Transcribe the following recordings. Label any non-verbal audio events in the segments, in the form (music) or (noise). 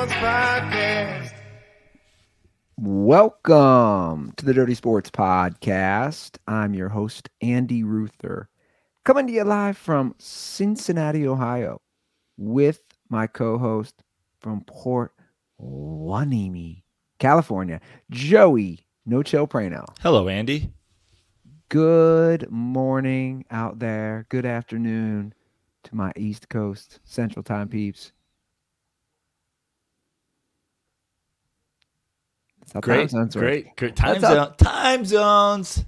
Sports Podcast. Welcome to the Dirty Sports Podcast. I'm your host, Andy Ruther, coming to you live from Cincinnati, Ohio, with my co host from Port Hueneme, California, Joey No Chill Prano. Hello, Andy. Good morning out there. Good afternoon to my East Coast Central Time peeps. How time Great, zones great, great. Time up? zone, time zones.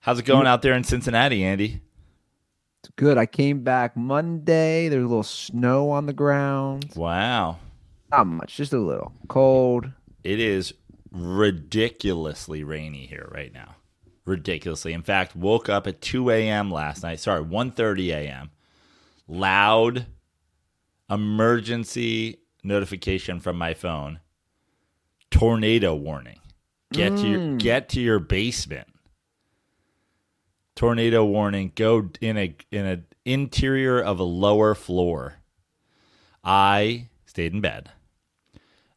How's it going out there in Cincinnati, Andy? It's good. I came back Monday. There's a little snow on the ground. Wow, Not much, just a little. Cold. it is ridiculously rainy here right now. Ridiculously. In fact, woke up at 2 a.m. last night. Sorry, 1:30 a.m. Loud emergency notification from my phone. Tornado warning. Get to your get to your basement. Tornado warning. Go in a in a interior of a lower floor. I stayed in bed.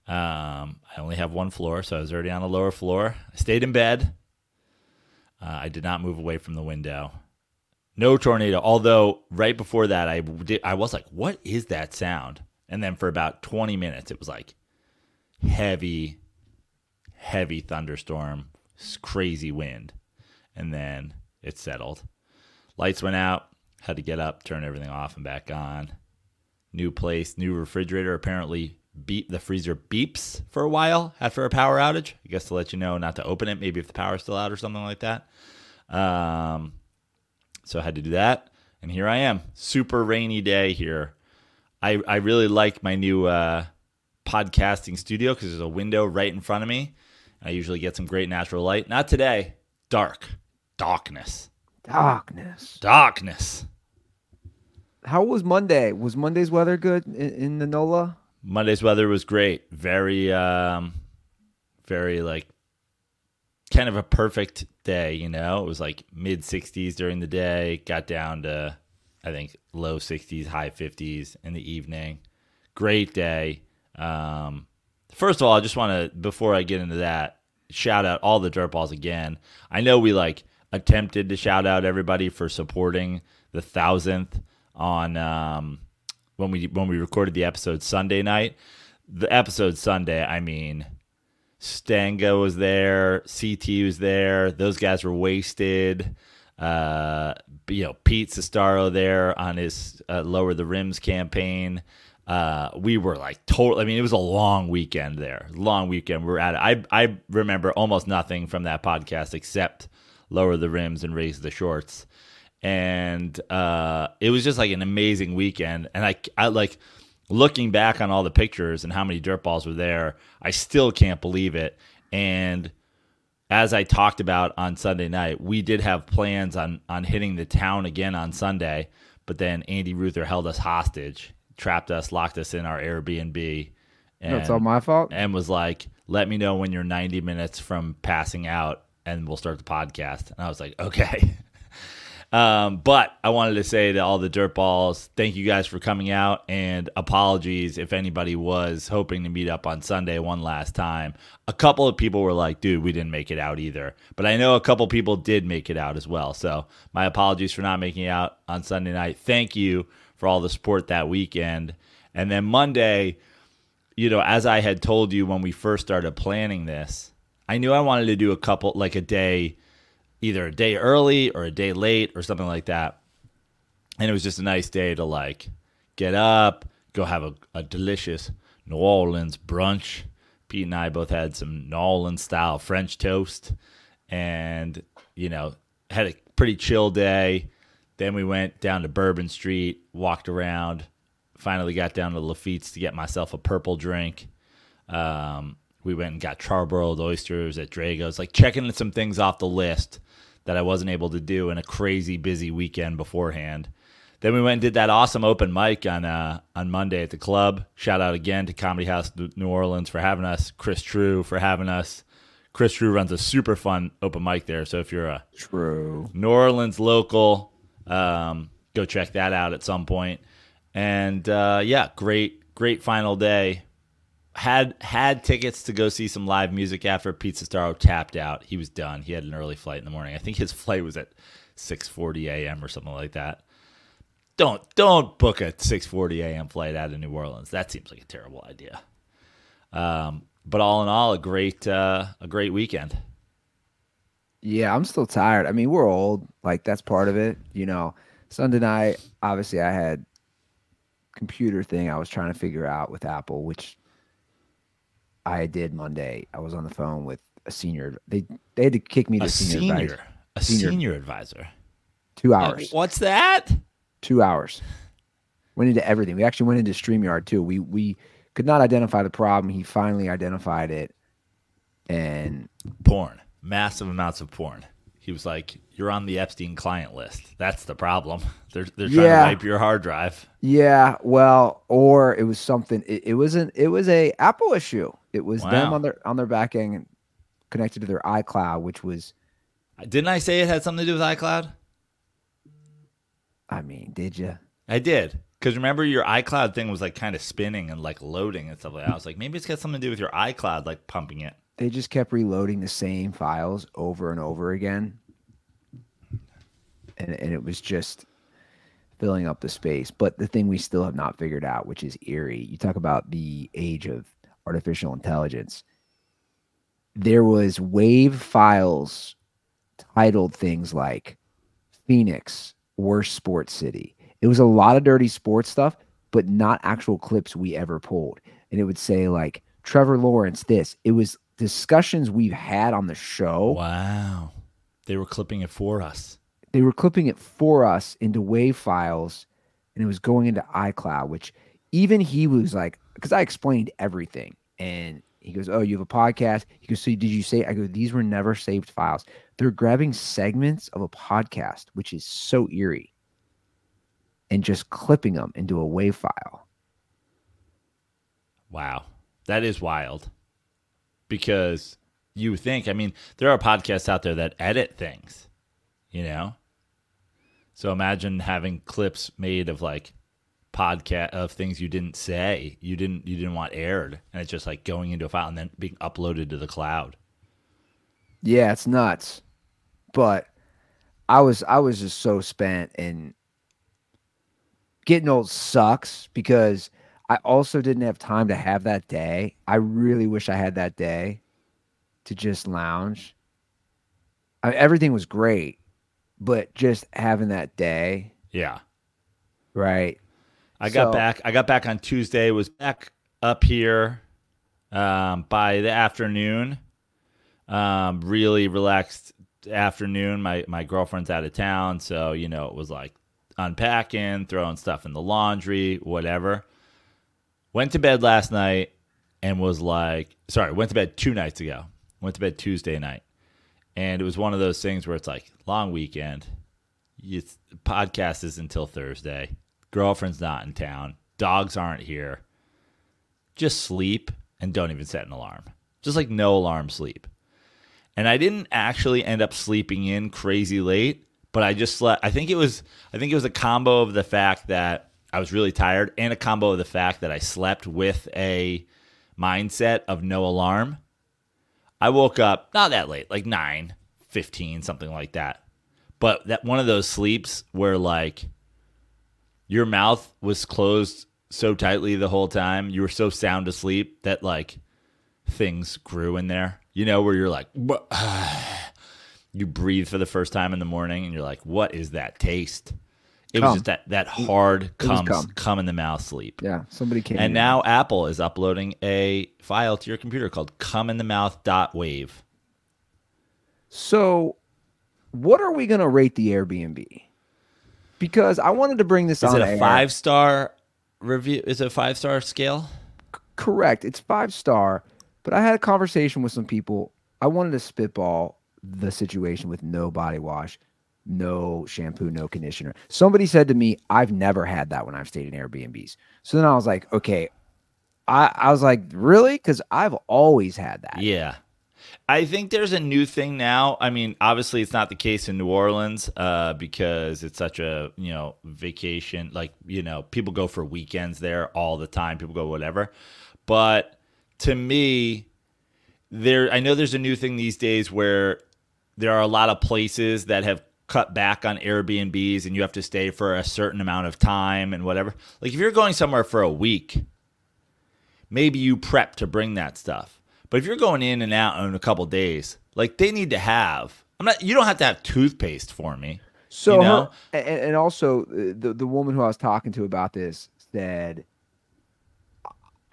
Um, I only have one floor, so I was already on the lower floor. I stayed in bed. Uh, I did not move away from the window. No tornado. Although right before that, I did, I was like, "What is that sound?" And then for about twenty minutes, it was like heavy, heavy thunderstorm, crazy wind, and then it settled. Lights went out. Had to get up, turn everything off and back on. New place, new refrigerator. Apparently, beep the freezer beeps for a while after a power outage. I guess to let you know not to open it. Maybe if the power's still out or something like that. Um, so I had to do that, and here I am. Super rainy day here. I I really like my new uh, podcasting studio because there's a window right in front of me. I usually get some great natural light. Not today. Dark, darkness, Darkness. darkness. How was Monday? Was Monday's weather good in, in the NOLA? Monday's weather was great. Very, um, very like kind of a perfect day. You know, it was like mid 60s during the day, got down to I think low 60s, high 50s in the evening. Great day. Um, first of all, I just want to before I get into that, shout out all the dirt balls again. I know we like attempted to shout out everybody for supporting the thousandth on um, when we when we recorded the episode Sunday night. The episode Sunday, I mean, Stango was there, CT was there. Those guys were wasted. Uh, you know, Pete Sestaro there on his uh, lower the rims campaign. Uh, we were like total. I mean, it was a long weekend there. Long weekend. We are at it. I I remember almost nothing from that podcast except lower the rims and raise the shorts and uh, it was just like an amazing weekend. And I, I like looking back on all the pictures and how many dirt balls were there. I still can't believe it. And as I talked about on Sunday night, we did have plans on on hitting the town again on Sunday, but then Andy Ruther held us hostage, trapped us, locked us in our Airbnb. And, That's all my fault. and was like, "Let me know when you're 90 minutes from passing out, and we'll start the podcast." And I was like, "Okay." (laughs) Um, but I wanted to say to all the dirt balls, thank you guys for coming out, and apologies if anybody was hoping to meet up on Sunday one last time. A couple of people were like, "Dude, we didn't make it out either," but I know a couple people did make it out as well. So my apologies for not making out on Sunday night. Thank you for all the support that weekend, and then Monday you know, as I had told you when we first started planning this, I knew I wanted to do a couple, like a day, either a day early or a day late or something like that. And it was just a nice day to like get up, go have a, a delicious New Orleans brunch. Pete and I both had some New Orleans style French toast and, you know, had a pretty chill day. Then we went down to Bourbon Street, walked around, finally got down to Lafitte's to get myself a purple drink. Um, we went and got charbroiled oysters at Drago's, like checking some things off the list that I wasn't able to do in a crazy busy weekend beforehand. Then we went and did that awesome open mic on uh, on Monday at the club. Shout out again to Comedy House New Orleans for having us, Chris True for having us. Chris True runs a super fun open mic there. So if you're a True. New Orleans local, um, go check that out at some point. And uh, yeah, great, great final day. Had had tickets to go see some live music after Pizza Star tapped out. He was done. He had an early flight in the morning. I think his (laughs) flight was at 6:40 a.m. or something like that don't don't book a 6:40 a.m. flight out of New Orleans. That seems like a terrible idea. Um, but all in all, a great uh, a great weekend. Yeah, I'm still tired. I mean, we're old. Like that's part of it. You know, Sunday night, obviously, I had computer thing I was trying to figure out with Apple, which I did Monday. I was on the phone with a senior. They they had to kick me to A senior, senior, advisor. a Senior. senior advisor. two hours. What's that? two hours. Went into everything. We actually went into StreamYard too. We we could not identify the problem. He finally identified it. And Porn, massive amounts of porn. He was like, "You're on the Epstein client list. That's the problem. (laughs) They're they're trying Yeah. to wipe your hard drive." yeah, well, or it was something it, it wasn't it was a Apple issue. It was them on their on their back end connected to their iCloud, which was uh, Didn't I say it had something to do with iCloud? I mean, did you? I did. Because remember, your iCloud thing was like kind of spinning and like loading and stuff like that. I was like, maybe it's got something to do with your iCloud, like pumping it. They just kept reloading the same files over and over again. And and it was just filling up the space. But the thing we still have not figured out, which is eerie, you talk about the age of artificial intelligence. There was wave files titled things like Phoenix, worst sports city. It was a lot of dirty sports stuff, but not actual clips we ever pulled. And it would say like Trevor Lawrence, this. It was discussions we've had on the show. Wow. They were clipping it for us. They were clipping it for us into wave files, and it was going into iCloud, which even he was like, because I explained everything. And he goes, Oh, you have a podcast? He goes, So did you say? I go, These were never saved files. They're grabbing segments of a podcast, which is so eerie, and just clipping them into a wave file. Wow. That is wild. Because you think, I mean, there are podcasts out there that edit things, you know? So imagine having clips made of like podcast of things you didn't say, you didn't you didn't want aired, and it's just like going into a file and then being uploaded to the cloud. Yeah, it's nuts. But I was I was just so spent and getting old sucks because I also didn't have time to have that day. I really wish I had that day to just lounge. I, everything was great, but just having that day, Yeah. right? I got So- back. I got back on Tuesday. Was back up here um, by the afternoon. Um, really relaxed afternoon. My my girlfriend's out of town, so you know it was like unpacking, throwing stuff in the laundry, whatever. Went to bed last night and was like, sorry, went to bed two nights ago. Went to bed Tuesday night, and it was one of those things where it's like long weekend. It's, podcast is until Thursday. Girlfriend's not in town. Dogs aren't here. Just sleep and don't even set an alarm. Just like no alarm sleep. And I didn't actually end up sleeping in crazy late, but I just slept. I think it was I think it was a combo of the fact that I was really tired and a combo of the fact that I slept with a mindset of no alarm. I woke up not that late, like 9, 15, something like that. But that one of those sleeps where like your mouth was closed so tightly the whole time, you were so sound asleep that like things grew in there. You know, where you're like, (sighs) you breathe for the first time in the morning, and you're like, "What is that taste?" It was just that that hard It was cum, cum. cum in the mouth sleep. Yeah, somebody came. And now Apple is uploading a file to your computer called Come in the Mouth dot wave. So, what are we going to rate the Airbnb? Because I wanted to bring this up. Is on it a five star review? Is it a five star scale? Correct. It's five star, but I had a conversation with some people. I wanted to spitball the situation with no body wash, no shampoo, no conditioner. Somebody said to me, I've never had that when I've stayed in Airbnbs. So then I was like, okay. I, I was like, really? Because I've always had that. Yeah. I think there's a new thing now. I mean, obviously, it's not the case in New Orleans uh, because it's such a you know vacation. Like you know, people go for weekends there all the time. People go whatever. But to me, there I know there's a new thing these days where there are a lot of places that have cut back on Airbnbs and you have to stay for a certain amount of time and whatever. Like if you're going somewhere for a week, maybe you prep to bring that stuff. But if you're going in and out in a couple days, like they need to have. I'm not. You don't have to have toothpaste for me. So, you know? her, and, and also uh, the the woman who I was talking to about this said,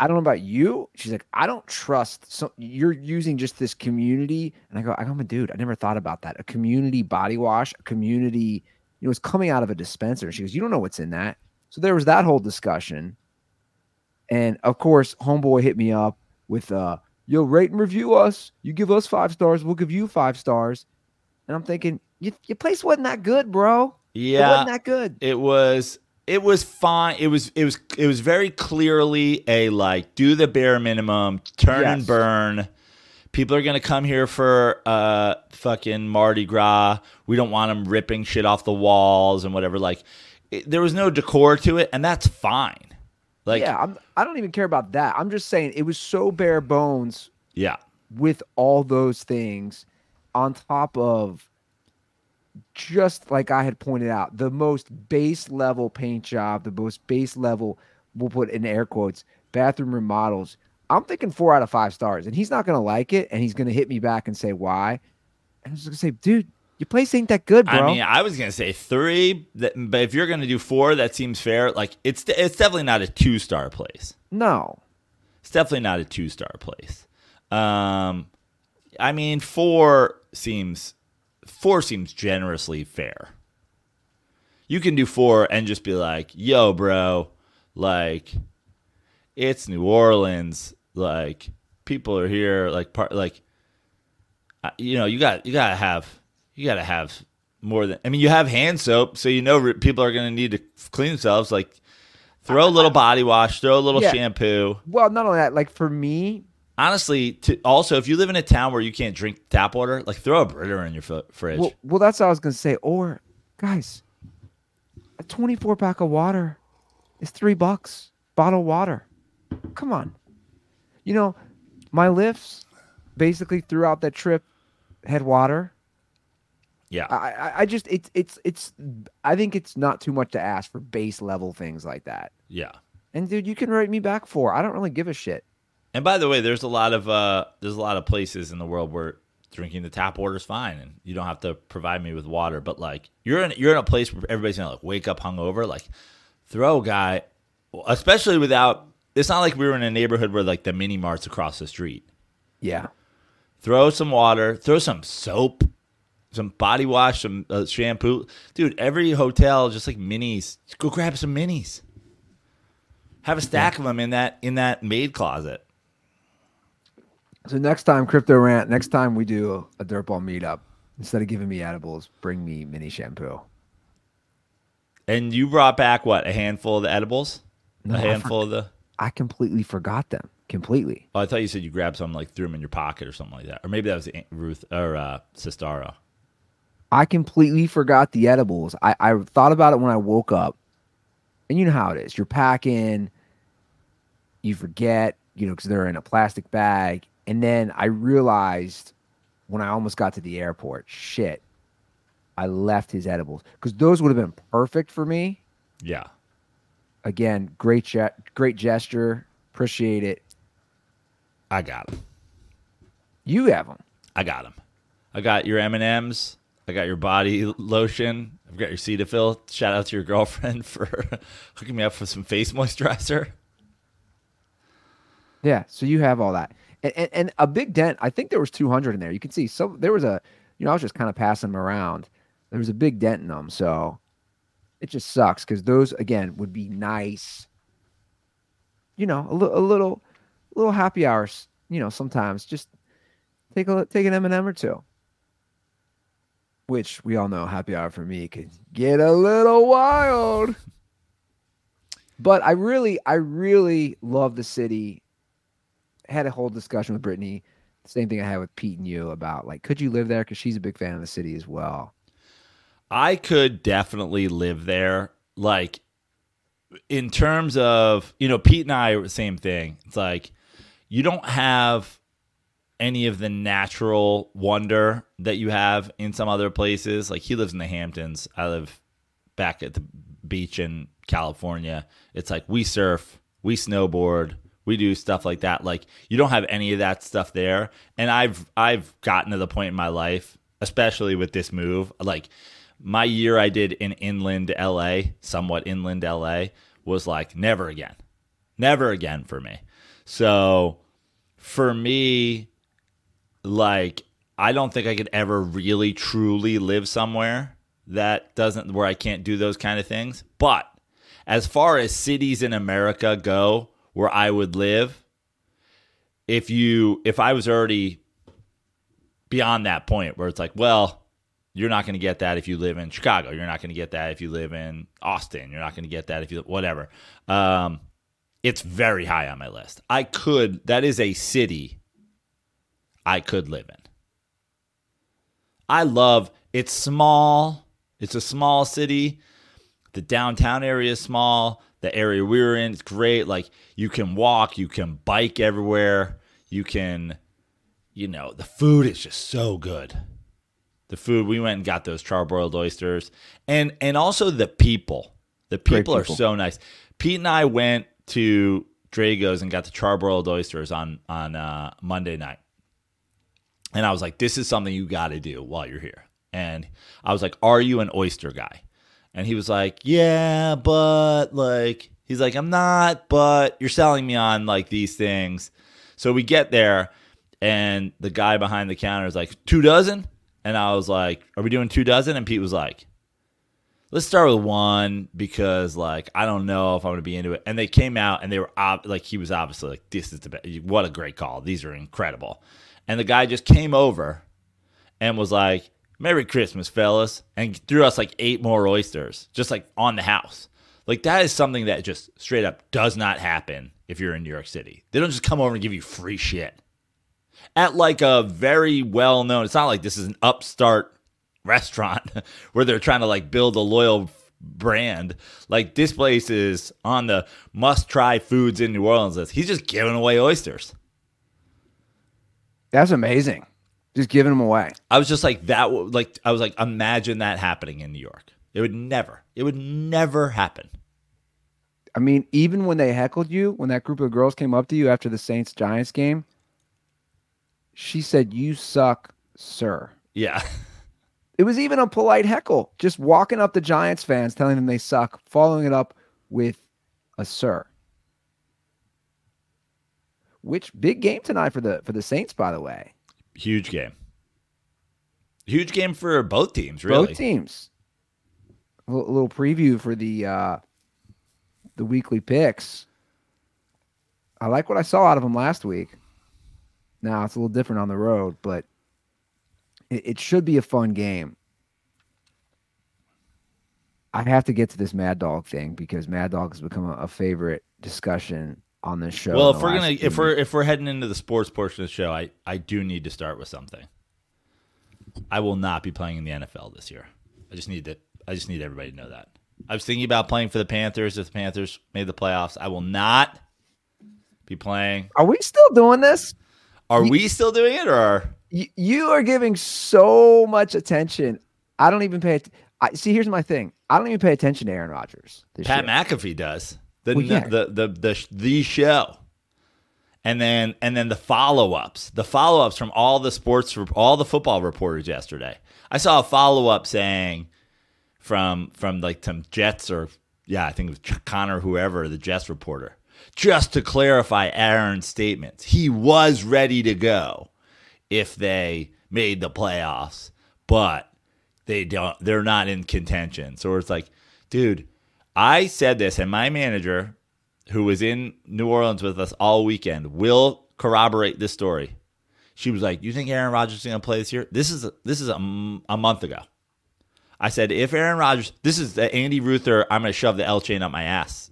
"I don't know about you." She's like, "I don't trust. So you're using just this community." And I go, "I'm a dude. I never thought about that. A community body wash, a community. You know, it's coming out of a dispenser." She goes, "You don't know what's in that." So there was that whole discussion, and of course, homeboy hit me up with, uh, "Yo, rate and review us. You give us five stars, we'll give you five stars." And I'm thinking, your, your place wasn't that good, bro. Yeah, it wasn't that good. it was. It was fine. It was. It was. It was very clearly a like do the bare minimum, turn and burn. People are gonna come here for uh fucking Mardi Gras. We don't want them ripping shit off the walls and whatever. Like, it, there was no decor to it, and that's fine. Like, yeah, I'm, I don't even care about that. I'm just saying it was so bare bones yeah. with all those things on top of just like I had pointed out, the most base level paint job, the most base level, we'll put in air quotes, bathroom remodels. I'm thinking four out of five stars, and he's not going to like it, and he's going to hit me back and say why. And I was going to say, dude, your place ain't that good, bro. I mean, I was gonna say three, but if you're gonna do four, that seems fair. Like, it's it's definitely not a two star place. no, It's definitely not a two star place. Um, I mean, four seems four seems generously fair. You can do four and just be like, "Yo, bro, like, it's New Orleans. Like, people are here. Like, part like, you know, you got you gotta have you gotta have more than. I mean, you have hand soap, so you know re- people are gonna need to clean themselves. Like, throw a little body wash, throw a little Yeah. shampoo well, not only that, like for me, honestly, to, also if you live in a town where you can't drink tap water, like throw a Brita in your fr- fridge. Well, well, that's what I was gonna say. Or, guys, a 24 pack of water is three bucks. Bottle water. Come on. You know, my lifts basically throughout that trip had water. yeah, I, I, I just it's it's it's I think it's not too much to ask for base level things like that. yeah. And dude, you can write me back for. I don't really give a shit. And by the way, there's a lot of uh, there's a lot of places in the world where drinking the tap water is fine, and you don't have to provide me with water. But like you're in you're in a place where everybody's gonna like wake up hungover. Like throw a guy, especially without. It's not like we were in a neighborhood where like the mini marts across the street. Yeah. throw some water, throw some soap, some body wash, some uh, shampoo. Dude, every hotel just like minis. Just go grab some minis. Have a stack of them in that in that maid closet. So next time, crypto rant. Next time we do a dirtball meetup, instead of giving me edibles, bring me mini shampoo. And you brought back what? A handful of the edibles? No, a handful of the I completely forgot them. Completely. Oh, I thought you said you grabbed some like threw them in your pocket or something like that. Or maybe that was Ruth or uh. I completely forgot the edibles. I, I thought about it when I woke up. And you know how it is. You're packing, you forget, you know, because they're in a plastic bag. And then I realized when I almost got to the airport, shit, I left his edibles because those would have been perfect for me. Yeah. Again, great, ge- great gesture. Appreciate it. I got them. You have them. I got them. I got your M and M's. I got your body lotion. I've got your Cetaphil. Shout out to your girlfriend (laughs) for hooking me up with some face moisturizer. Yeah, so you have all that, and, and, and a big dent. I think there was 200 in there. You can see so there was a, you know, I was just kind of passing them around. There was a big dent in them, so it just sucks because those again would be nice. You know, a, li- a little, little happy hours. You know, sometimes just take a take an M and m or two. which we all know happy hour for me could get a little wild. But I really, I really love the city. Had a whole discussion with Brittany. Same thing I had with Pete and you about like, could you live there? Because she's a big fan of the city as well. I could definitely live there. Like in terms of, you know, Pete and I same thing. It's like you don't have any of the natural wonder that you have in some other places. Like he lives in the Hamptons. I live back at the beach in California. It's like we surf, we snowboard, we do stuff like that. Like you don't have any of that stuff there. And I've I've gotten to the point in my life, especially with this move, like my year I did in inland LA, somewhat inland LA, was like never again. Never again for me. So for me, like I don't think I could ever really truly live somewhere that doesn't where I can't do those kind of things. But as far as cities in America go where I would live, if you if I was already beyond that point where it's like, well, you're not going to get that if you live in Chicago. You're not going to get that if you live in Austin. You're not going to get that if you whatever. Um, it's very high on my list. I could. That is a city I could live in. I love. It's small. It's a small city. The downtown area is small. The area we were in is great. Like you can walk, you can bike everywhere. You can, you know, the food is just so good the food. We went and got those charbroiled oysters, and and also the people. The people, people. are so nice. Pete and I went to Drago's and got the charbroiled oysters on on uh, Monday night, and I was like, "This is something you got to do while you're here." And I was like, "Are you an oyster guy?" And he was like, "Yeah, but like." He's like, I'm not, but you're selling me on like these things. So we get there, and the guy behind the counter is like, two dozen? And I was like, "Are we doing two dozen?" And Pete was like, "Let's start with one because like I don't know if I'm gonna be into it." And they came out and they were ob- like, he was obviously like, "This is the best. What a great call. These are incredible." And the guy just came over and was like, "Merry Christmas, fellas," and threw us like eight more oysters just like on the house. Like that is something that just straight up does not happen if you're in New York City. They don't just come over and give you free shit at like a very well known. It's not like this is an upstart restaurant (laughs) where they're trying to like build a loyal brand. Like this place is on the must try foods in New Orleans list. He's just giving away oysters. That's amazing. Just giving them away. I was just like that. Like I was like, imagine that happening in New York. It would never. It would never happen. I mean, even when they heckled you, when that group of girls came up to you after the Saints Giants game, she said, You suck, sir. Yeah. (laughs) It was even a polite heckle, just walking up to Giants fans, telling them they suck, following it up with a sir. Which big game tonight for the for the Saints, by the way. Huge game. Huge game for both teams, really. Both teams. A little, preview for the uh the weekly picks. I like what I saw out of them last week. Now it's a little different on the road, but it, it should be a fun game. I have to get to this Mad Dog thing because Mad Dog has become a, a favorite discussion on this show. Well, if we're gonna if we're if we're heading into the sports portion of the show, I I do need to start with something. I will not be playing in the NFL this year. I just need to I just need everybody to know that. I was thinking about playing for the Panthers if the Panthers made the playoffs. I will not be playing. Are we still doing this? Are you, we still doing it, or you, you are giving so much attention? I don't even pay. I see. Here's my thing. I don't even pay attention to Aaron Rodgers. Pat year. McAfee does the, well, yeah. the, the the the the show, and then and then the follow ups. The follow ups from all the sports, all the football reporters yesterday. I saw a follow up saying from from like some Jets or yeah, I think it was Connor, whoever the Jets reporter just to clarify Aaron's statements, he was ready to go if they made the playoffs, but they don't they're not in contention. So it's like, dude, I said this and my manager who was in New Orleans with us all weekend will corroborate this story. She was like, "You think Aaron Rodgers is going to play this year?" This is this is a, a month ago. I said, if Aaron Rodgers, this is the Andy Ruther, I'm going to shove the L chain up my ass.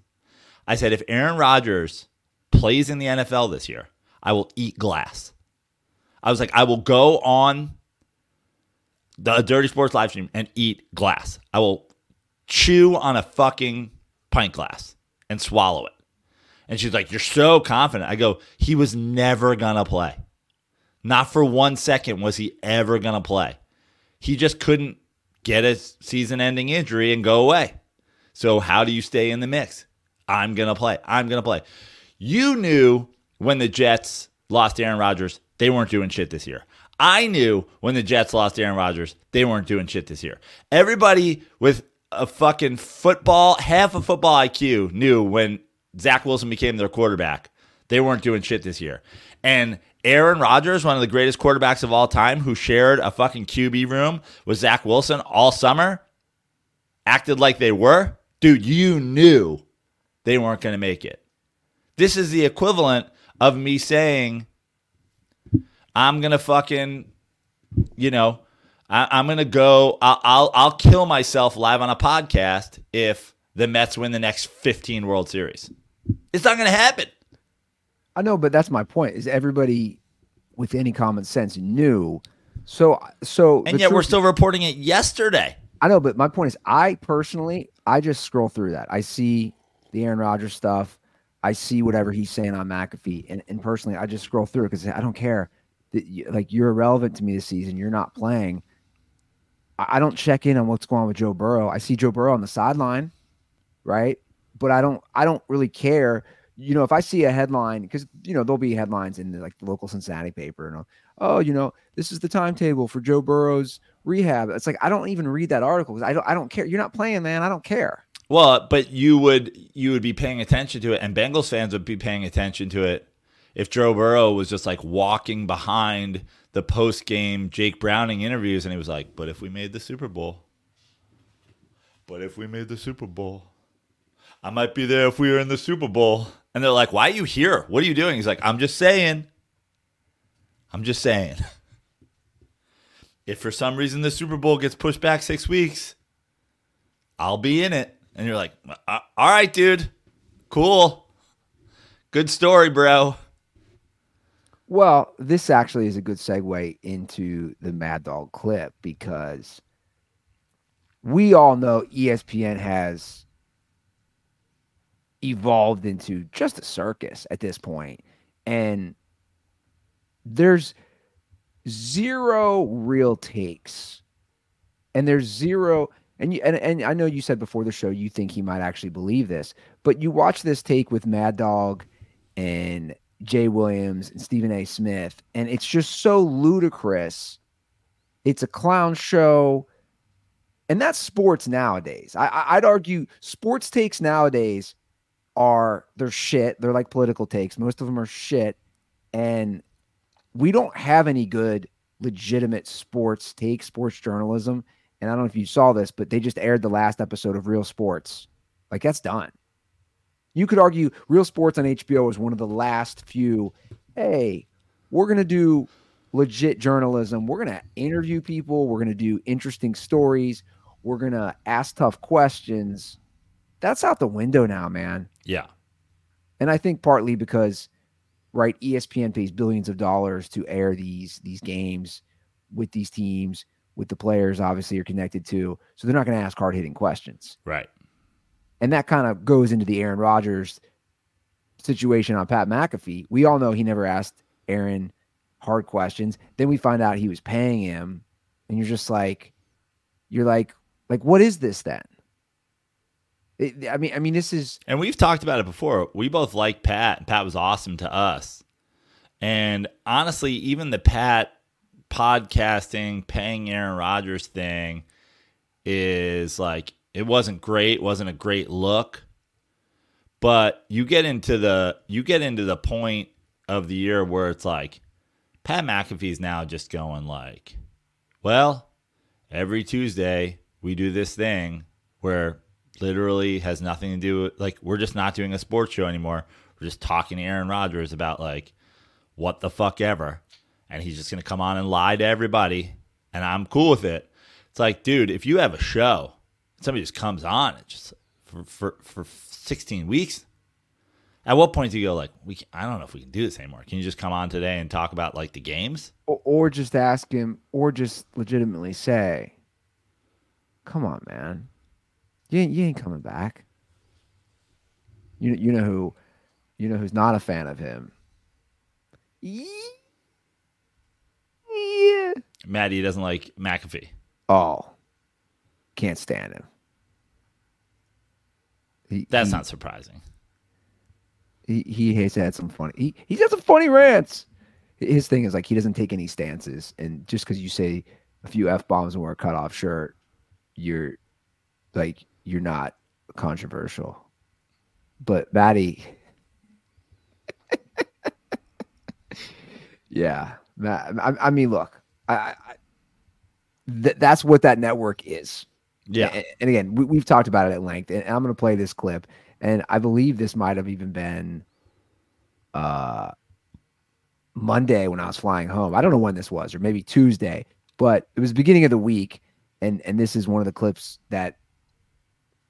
I said, if Aaron Rodgers plays in the NFL this year, I will eat glass. I was like, I will go on the Dirty Sports live stream and eat glass. I will chew on a fucking pint glass and swallow it. And she's like, You're so confident. I go, He was never going to play. Not for one second was he ever going to play. He just couldn't get a season ending injury and go away. So, how do you stay in the mix? I'm going to play. I'm going to play. You knew when the Jets lost Aaron Rodgers, they weren't doing shit this year. I knew when the Jets lost Aaron Rodgers, they weren't doing shit this year. Everybody with a fucking football, half a football IQ knew when Zach Wilson became their quarterback, they weren't doing shit this year. And Aaron Rodgers, one of the greatest quarterbacks of all time, who shared a fucking QB room with Zach Wilson all summer, acted like they were. Dude, you knew they weren't going to make it. This is the equivalent of me saying, I'm going to fucking, you know, I, am going to go, I'll, I'll, I'll kill myself live on a podcast if the Mets win the next 15 World Series. It's not going to happen. I know, but that's my point. Is everybody with any common sense knew? So, so, and yet we're still reporting it yesterday. I know, but my point is, I personally, I just scroll through that. I see the Aaron Rodgers stuff. I see whatever he's saying on McAfee, and, and personally, I just scroll through it because I don't care. That like you're irrelevant to me this season. You're not playing. I, don't check in on what's going on with Joe Burrow. I see Joe Burrow on the sideline, right? But I don't. I don't really care. You know, if I see a headline, because you know there'll be headlines in the, like the local Cincinnati paper, and oh, you know, this is the timetable for Joe Burrow's rehab. It's like I don't even read that article because I don't. I don't care. You're not playing, man. I don't care. Well, but you would you would be paying attention to it, and Bengals fans would be paying attention to it if Joe Burrow was just like walking behind the post game Jake Browning interviews and he was like, "But if we made the Super Bowl, but if we made the Super Bowl, I might be there if we were in the Super Bowl." And they're like, "Why are you here? What are you doing?" He's like, "I'm just saying. I'm just saying. (laughs) If for some reason the Super Bowl gets pushed back 6 weeks, I'll be in it." And you're like, uh, "All right, dude. Cool. Good story, bro." Well, this actually is a good segue into the Mad Dog clip because we all know ESPN has evolved into just a circus at this point, and there's zero real takes, and there's zero. And, you, and and I know you said before the show you think he might actually believe this, but you watch this take with Mad Dog and Jay Williams and Stephen A. Smith, and it's just so ludicrous. It's a clown show, and that's sports nowadays. I, would argue sports takes nowadays are they're shit. They're like political takes. Most of them are shit, and we don't have any good legitimate sports take, sports journalism. And I don't know if you saw this, but they just aired the last episode of Real Sports. Like that's done. You could argue Real Sports on HBO is one of the last few. Hey, we're going to do legit journalism. We're going to interview people. We're going to do interesting stories. We're going to ask tough questions. That's out the window now, man. Yeah. And I think partly because right ESPN pays billions of dollars to air these these games with these teams with the players obviously you're connected to. So they're not going to ask hard-hitting questions. Right. And that kind of goes into the Aaron Rodgers situation on Pat McAfee. We all know he never asked Aaron hard questions. Then we find out he was paying him, and you're just like, you're like, like, what is this then? It, I mean, I mean, this is, and we've talked about it before. We both like Pat, and Pat was awesome to us. And honestly, even the Pat podcasting, paying Aaron Rodgers thing is like it wasn't great, wasn't a great look. But you get into the you get into the point of the year where it's like Pat McAfee's now just going like, well, every Tuesday we do this thing where literally has nothing to do with like we're just not doing a sports show anymore. We're just talking to Aaron Rodgers about like what the fuck ever. And he's just gonna come on and lie to everybody. And I'm cool with it. It's It's like, dude, if you have a show, somebody just comes on it just for for, for 16 weeks. At what point do you go like, we? Can, I don't know if we can do this anymore. Can you just come on today and talk about like the games? or, or just ask him, or just legitimately say, "Come on, man, you ain't, you ain't coming back." You you know who, you know who's not a fan of him. Yeah. Maddie doesn't like McAfee. Oh, can't stand him. He, That's he- not surprising. He he has had some funny. He he's got some funny rants. His thing is like he doesn't take any stances, and just because you say a few f bombs and wear a cutoff shirt, you're like you're not controversial. But Maddie, (laughs) yeah, Matt, I, I mean, look, I, I th- that's what that network is. Yeah. A- And again, we, we've talked about it at length, and I'm going to play this clip. And I believe this might have even been uh, Monday when I was flying home. I don't know when this was, or maybe Tuesday, but it was the beginning of the week. And and this is one of the clips that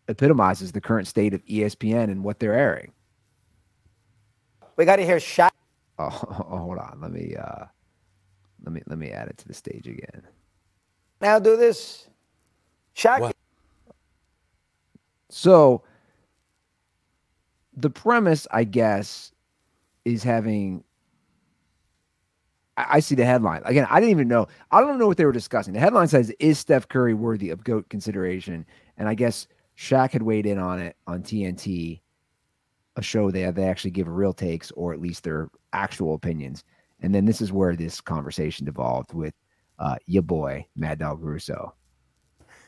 epitomizes the current state of ESPN and what they're airing. We got to hear Shaq. (laughs) Oh, hold on, let me uh, let me let me add it to the stage again. Now do this. Shaq. What? So the premise, I guess, is having. I I see the headline again. I didn't even know. I don't know what they were discussing. The headline says, "Is Steph Curry worthy of goat consideration?" And I guess Shaq had weighed in on it on TNT, a show they they actually give real takes or at least their actual opinions. And then this is where this conversation devolved with uh, your boy Mad Dog Russo.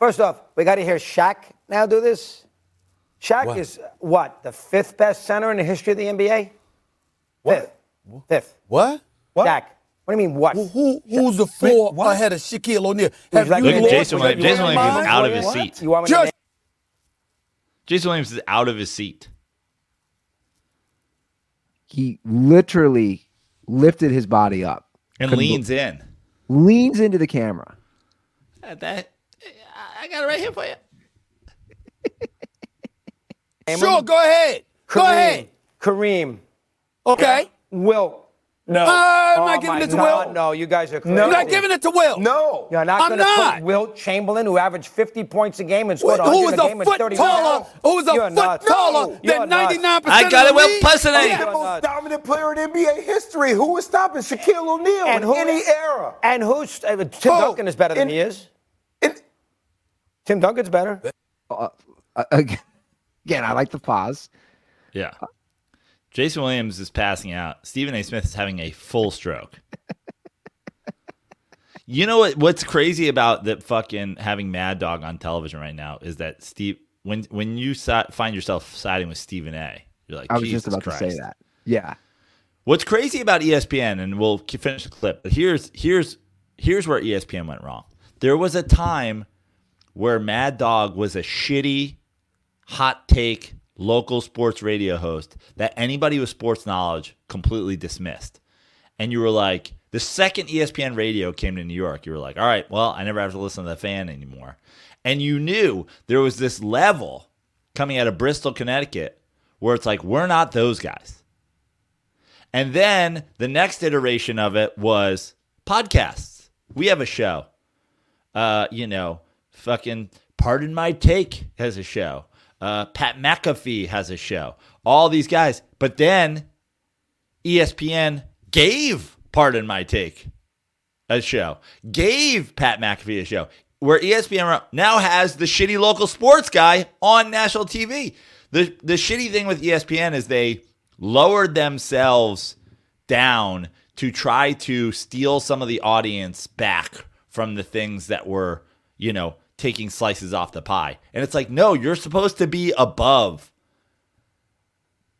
First off, we got to hear Shaq now do this. Shaq What? is what? The fifth best center in the history of the NBA? Fifth. Fifth. What? What? Shaq. What do you mean, what? Who, who who's the four ahead of Shaquille O'Neal? Have like- you Look at Jason your Williams. Jason? Williams is out of his What? seat. You want me Just name- Jason Williams is out of his seat. He literally lifted his body up and Couldn't leans in. leans into the camera. Uh, That I got it right here for you. Sure, go ahead. Go Kareem. ahead. Kareem. Okay. Wilt. No. I'm Oh not giving it to no, Wilt. No, you guys are crazy. You're not giving it to Wilt. No. You're not I'm going to not. put Wilt Chamberlain, who averaged 50 points a game and Who scored 100 was a game a in foot 30 taller? minutes. Who was a You're foot nuts. taller You're than nuts. 99% I got of it, the Will league? He's the You're most nuts. dominant player in NBA history. Who was stopping Shaquille O'Neal in who- any era? And who's uh, Tim Who? Duncan is better than In- he is. In- Tim Duncan's better. Uh, (laughs) again, again, I like the pause. Yeah. Jason Williams is passing out. Stephen A. Smith is having a full stroke. (laughs) you know what? What's crazy about that fucking having Mad Dog on television right now is that Steve, when when you si- find yourself siding with Stephen A. You're like, I was Jesus just about Christ. to say that. Yeah. What's crazy about ESPN, and we'll finish the clip, but here's here's here's where ESPN went wrong. There was a time where Mad Dog was a shitty, hot take local sports radio host that anybody with sports knowledge completely dismissed. And you were like, the second ESPN radio came to New York, you were like, all right, well, I never have to listen to the fan anymore. And you knew there was this level coming out of Bristol, Connecticut, where it's like, we're not those guys. And then the next iteration of it was podcasts. We have a show. Uh, you know, fucking Pardon My Take has a show. Uh, Pat McAfee has a show. All these guys. But then ESPN gave Pardon My Take a show, gave Pat McAfee a show, where ESPN now has the shitty local sports guy on national TV. The the shitty thing with ESPN is they lowered themselves down to try to steal some of the audience back from the things that were, you know, taking slices off the pie. And it's like, no, you're supposed to be above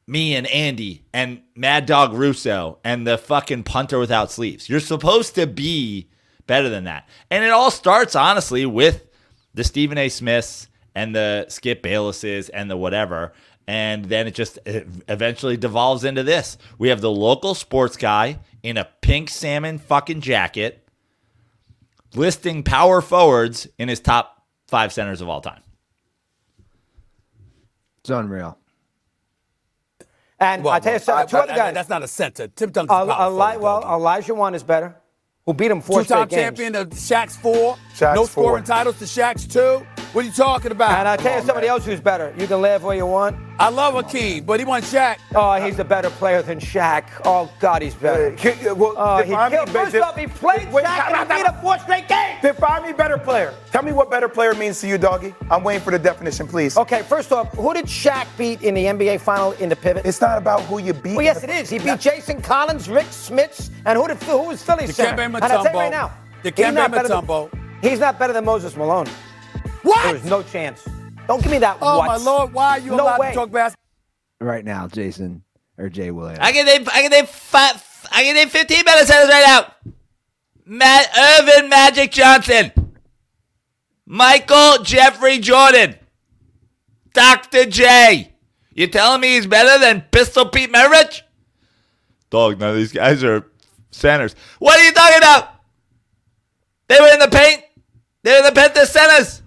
me and Andy and Mad Dog Russo and the fucking punter without sleeves. You're supposed to be better than that. And it all starts, honestly, with the Stephen A. Smiths and the Skip Baylesses and the whatever. And then it just eventually devolves into this. We have the local sports guy in a pink salmon fucking jacket listing power forwards in his top five centers of all time. It's unreal. And Well, I tell you well, something, two I- other I- guys. That's not a center. Tim Duncan's Uh, power Eli- forward, well. Olajuwon is better. Who beat him four Two-time straight games. champion of Shaq's four. Shaq's no four. scoring titles to Shaq's two. What are you talking about? And I tell you somebody else who's better. You can laugh all you want. I love Hakeem, but he won Shaq. Oh, he's a better player than Shaq. Oh God, he's better. Ki- well, Oh, he killed. better- First off, he played Wait, Shaq and he beat him four straight games. Define me better player. Tell me what better player means to you, doggy. I'm waiting for the definition, please. Okay, first off, who did Shaq beat in the NBA final in the pivot? It's not about who you beat. well, yes, it is. He beat Jason Collins, Rick Smits, and who did who was Philly's Dikembe center? And I tell you right now, Dikembe he's not than- Mutombo. He's not better than Moses Malone. What? There's no chance. Don't give me that. oh what. my lord, why are you No allowed way. to talk basketball? Right now, Jason or Jay Williams. I can name I can name five, I can name 15 better centers right now. Matt Earvin Magic Johnson. Michael Jeffrey Jordan. Dr. J. You telling me he's better than Pistol Pete Maravich? Dog, none of these guys are centers. What are you talking about? They were in the paint. They were in the paint. They're centers.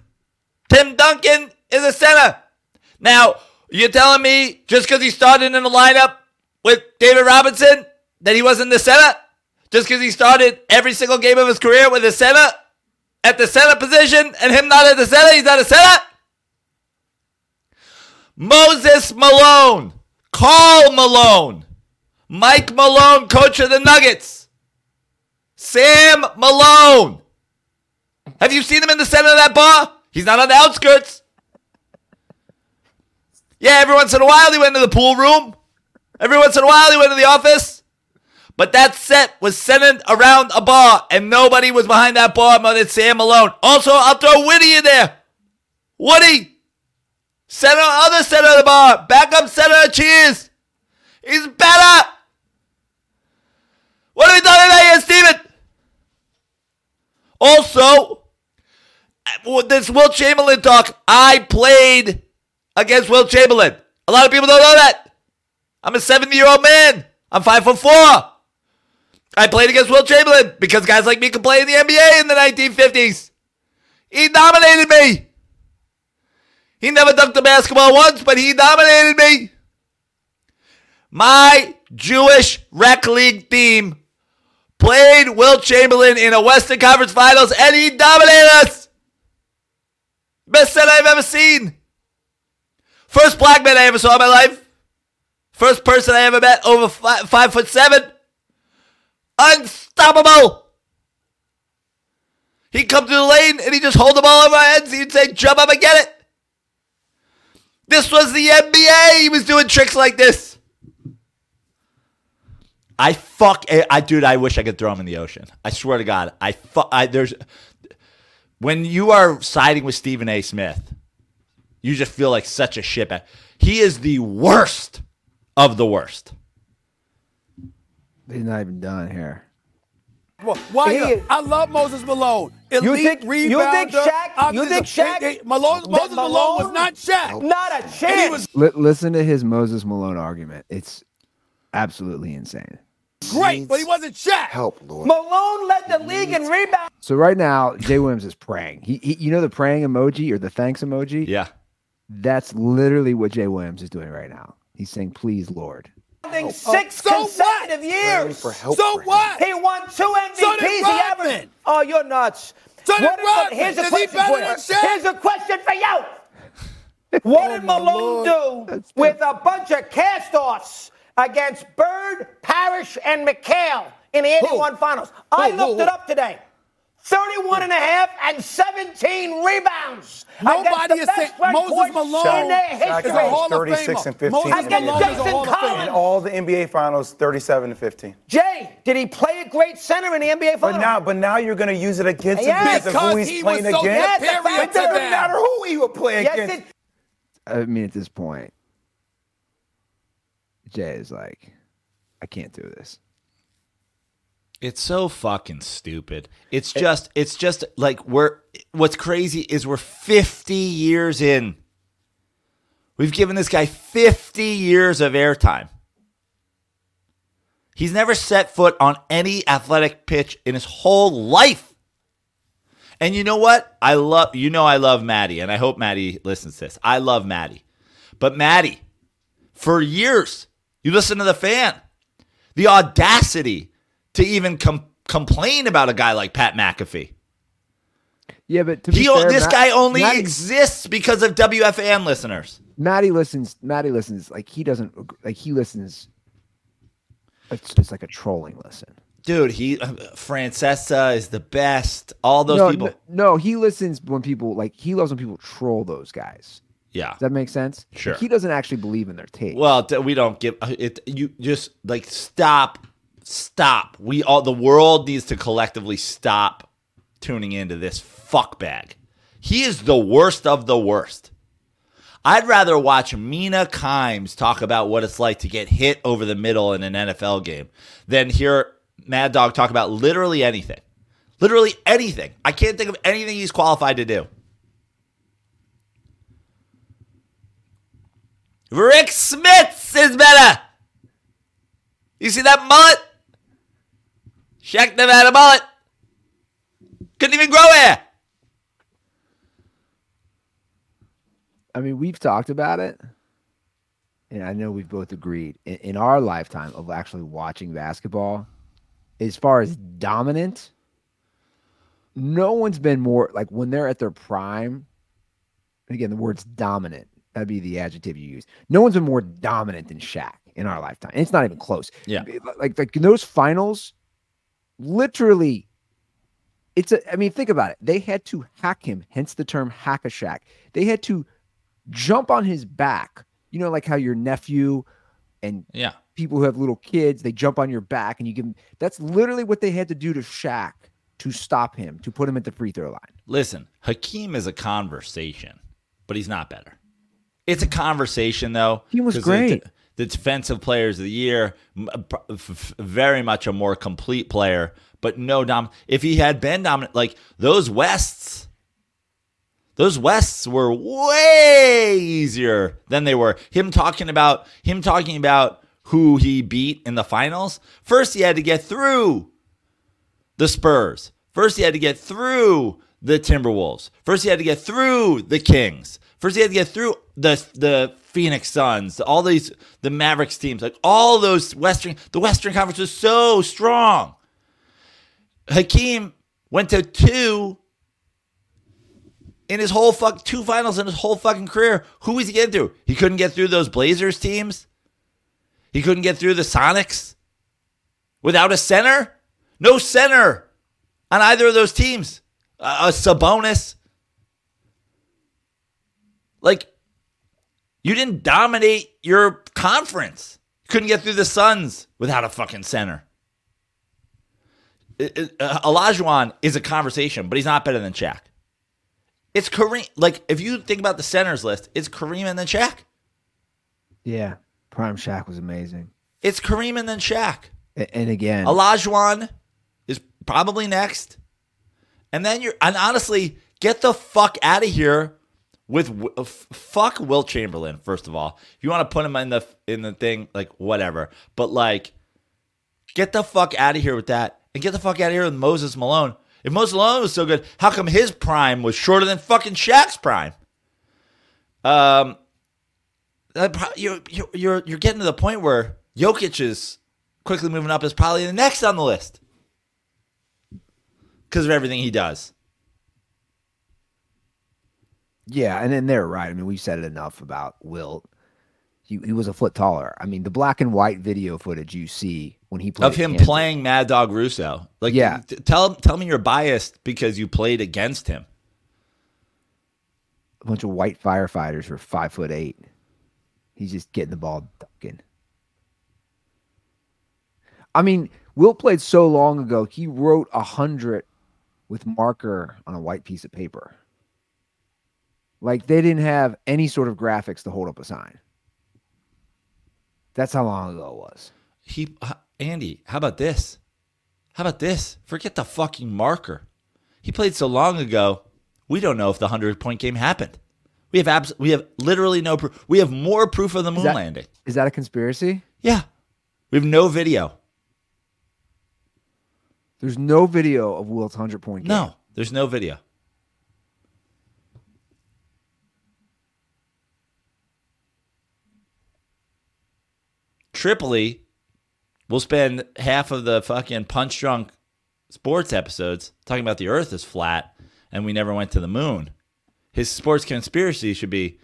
Tim Duncan is a center. Now, you're telling me just because he started in the lineup with David Robinson that he wasn't the center? Just because he started every single game of his career with a center at the center position and him not at the center, he's not a center? Moses Malone, Karl Malone, Mike Malone, coach of the Nuggets, Sam Malone. Have you seen him in the center of that bar? He's not on the outskirts. Yeah, every once in a while he went to the pool room. Every once in a while he went to the office. But that set was centered around a bar, and nobody was behind that bar more than Sam Malone. Also, I'll throw Woody in there. Woody, center, other center of the bar, backup center of cheers. He's better. What are we talking about here, Steven? Also, this Wilt Chamberlain talk, I played against Wilt Chamberlain. A lot of people don't know that. I'm a 70 year old man. I'm five foot four. I played against Wilt Chamberlain because guys like me could play in the NBA in the 1950s. He dominated me. He never dunked the basketball once, but he dominated me. My Jewish rec league team played Will Chamberlain in a Western Conference Finals, and he dominated us. Best set I've ever seen. First black man I ever saw in my life. First person I ever met over five, five foot seven. Unstoppable. He'd come through the lane and he'd just hold the ball over our heads. He'd say, jump up and get it. This was the NBA. He was doing tricks like this. I fuck eh, I dude, I wish I could throw him in the ocean. I swear to God. I fuck I there's when you are siding with Stephen A. Smith, you just feel like such a shitbag. He is the worst of the worst. He's not even done here. Well, Why? He I love Moses Malone. Elite You think- you think. Shaq- you think Shaq- he- he- Malone, Moses Malone, Malone- was not Shaq. Not a And chance. was Li- listen to his Moses Malone argument. It's absolutely insane. Great, but he wasn't Shaq. Help, Lord. Malone led the league in rebounds. So right now, Jay Williams is praying. He, he, you know, the praying emoji or the thanks emoji. Yeah. That's literally what Jay Williams is doing right now. He's saying, "Please, Lord." Oh, oh, six So what? consecutive years. For help So what? He won two MVPs. So did he Rodman. averaged. Oh, you're nuts. So did What did- Rodman. Here's a Is he question better for you. than Shaq? Here's a question for you. (laughs) What did oh, Malone do with a bunch of cast-offs against Bird, Parish, and McHale in the 81 finals? I Who, who, looked it up today. 31 and a half and 17 rebounds. Nobody is saying Moses Malone Shaq is a history. averaged Hall of 36 Famer. and 15 Moses Against Malone is a Jason Hall of Collins. In Famer. all the NBA finals, 37 and 15. Jay, did he play a great center in the NBA Finals? But finals? now, but now you're going to use it against him Yes. because of who Because he's he was playing so against. Yes, it It doesn't matter who he would play yes, against. it, I mean, at this point, Jay is like, "I can't do this." It's so fucking stupid. It's just it's just like we're what's crazy is we're 50 years in. We've given this guy 50 years of airtime. He's never set foot on any athletic pitch in his whole life. And you know what? I love you know I love Maddie, and I hope Maddie listens to this. I love Maddie. But Maddie, for years, you listen to the fan. The audacity to even com- complain about a guy like Pat McAfee. Yeah, but to be He, fair, this Matt- guy only Matty, exists because of WFAN listeners. Matty listens. Matty listens like he doesn't like he listens. It's, it's like a trolling listen. Dude, he uh, Francesa is the best. All those no, people. no, no, he listens when people like he loves when people troll those guys. Yeah. Does that make sense? Like, Sure. he doesn't actually believe in their take. Well, we don't give uh, it. You just like stop, stop. We all the world needs to collectively stop tuning into this fuck bag. He is the worst of the worst. I'd rather watch Mina Kimes talk about what it's like to get hit over the middle in an NFL game than hear Mad Dog talk about literally anything. Literally anything. I can't think of anything he's qualified to do. Rick Smits is better. You see that mullet? Shaq never had a mullet. Couldn't even grow hair. I mean, we've talked about it, and I know we've both agreed in, in our lifetime of actually watching basketball. As far as dominant, no one's been more like when they're at their prime. Again, the word's dominant. That'd be the adjective you use. No one's been more dominant than Shaq in our lifetime. And it's not even close. Yeah. Like like in those finals, literally it's a I mean, think about it. They had to hack him, hence the term hack a Shaq. They had to jump on his back. You know, like how your nephew and Yeah. people who have little kids, they jump on your back and you give them that's literally what they had to do to Shaq to stop him, to put him at the free throw line. Listen, Hakeem is a conversation, but he's not better. It's a conversation, though. He was great. The, the defensive players of the year, uh, pr- f- f- very much a more complete player, but no dom. If he had been dominant, like those Wests, those Wests were way easier than they were. Him talking about him talking about who he beat in the finals. First, he had to get through the Spurs. First, he had to get through the Timberwolves. First, he had to get through the Kings. First, he had to get through the the Phoenix Suns. All these the Mavericks teams, like all those Western. The Western Conference was so strong. Hakeem went to two in his whole fuck two finals in his whole fucking career. Who was he getting through? He couldn't get through those Blazers teams. He couldn't get through the Sonics without a center. No center on either of those teams. Uh, a Sabonis. Like, you didn't dominate your conference. You couldn't get through the Suns without a fucking center. It- it- uh, Olajuwon is a conversation, but he's not better than Shaq. It's Kareem. Like, if you think about the centers list, it's Kareem and then Shaq. Yeah. Prime Shaq was amazing. It's Kareem and then Shaq. A- And again, Olajuwon is probably next. And then you're, and honestly, get the fuck out of here with uh, fuck Wilt Chamberlain. First of all, you want to put him in the in the thing, like whatever. But like, get the fuck out of here with that, and get the fuck out of here with Moses Malone. If Moses Malone was so good, how come his prime was shorter than fucking Shaq's prime? Um, you're you're you're getting to the point where Jokic is quickly moving up is probably the next on the list because of everything he does. Yeah, and then they're right. I mean, we've said it enough about Wilt. He, he was a foot taller. I mean, the black and white video footage you see when he played Of him Kansas- playing Mad Dog Russo, like Yeah. t- tell tell me you're biased because you played against him. a bunch of white firefighters who are five foot eight. He's just getting the ball dunking. I mean, Wilt played so long ago. He wrote a hundred with marker on a white piece of paper. Like they didn't have any sort of graphics to hold up a sign. That's how long ago it was. He uh, Andy, how about this? How about this? Forget the fucking marker. He played so long ago. We don't know if the hundred point game happened. We have abs- We have literally no proof. We have more proof of the moon that- landing. Is that a conspiracy? Yeah, we have no video. There's no video of Wilt's hundred point game. No, there's no video. Tripoli, we'll spend half of the fucking punch drunk sports episodes talking about the earth is flat and we never went to the moon. His sports conspiracy should be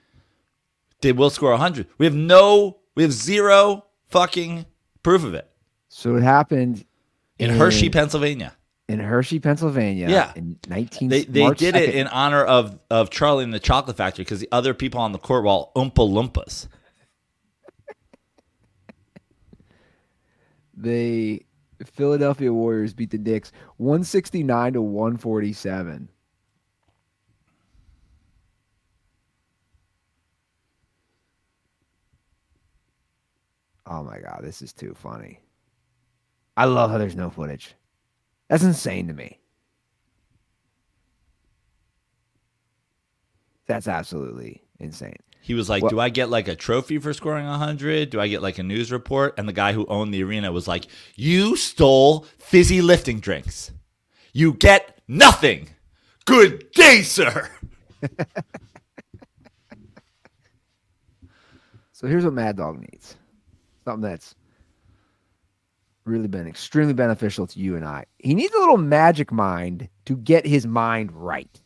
did Wilt score 100? We have no, we have zero fucking proof of it. So it happened In Hershey, Pennsylvania. in Hershey, Pennsylvania. Yeah. in nineteen. They, they March did it in honor of, of Charlie and the Chocolate Factory because the other people on the court were all Oompa Loompas. The Philadelphia Warriors beat the Knicks 169 to 147. Oh my god, this is too funny. I love how there's no footage. That's insane to me. That's absolutely insane. He was like, Well- Do I get like a trophy for scoring 100? Do I get like a news report? And the guy who owned the arena was like, You stole fizzy lifting drinks. You get nothing. Good day, sir. (laughs) So here's what Mad Dog needs. Something that's really been extremely beneficial to you and I. He needs a little magic mind to get his mind right.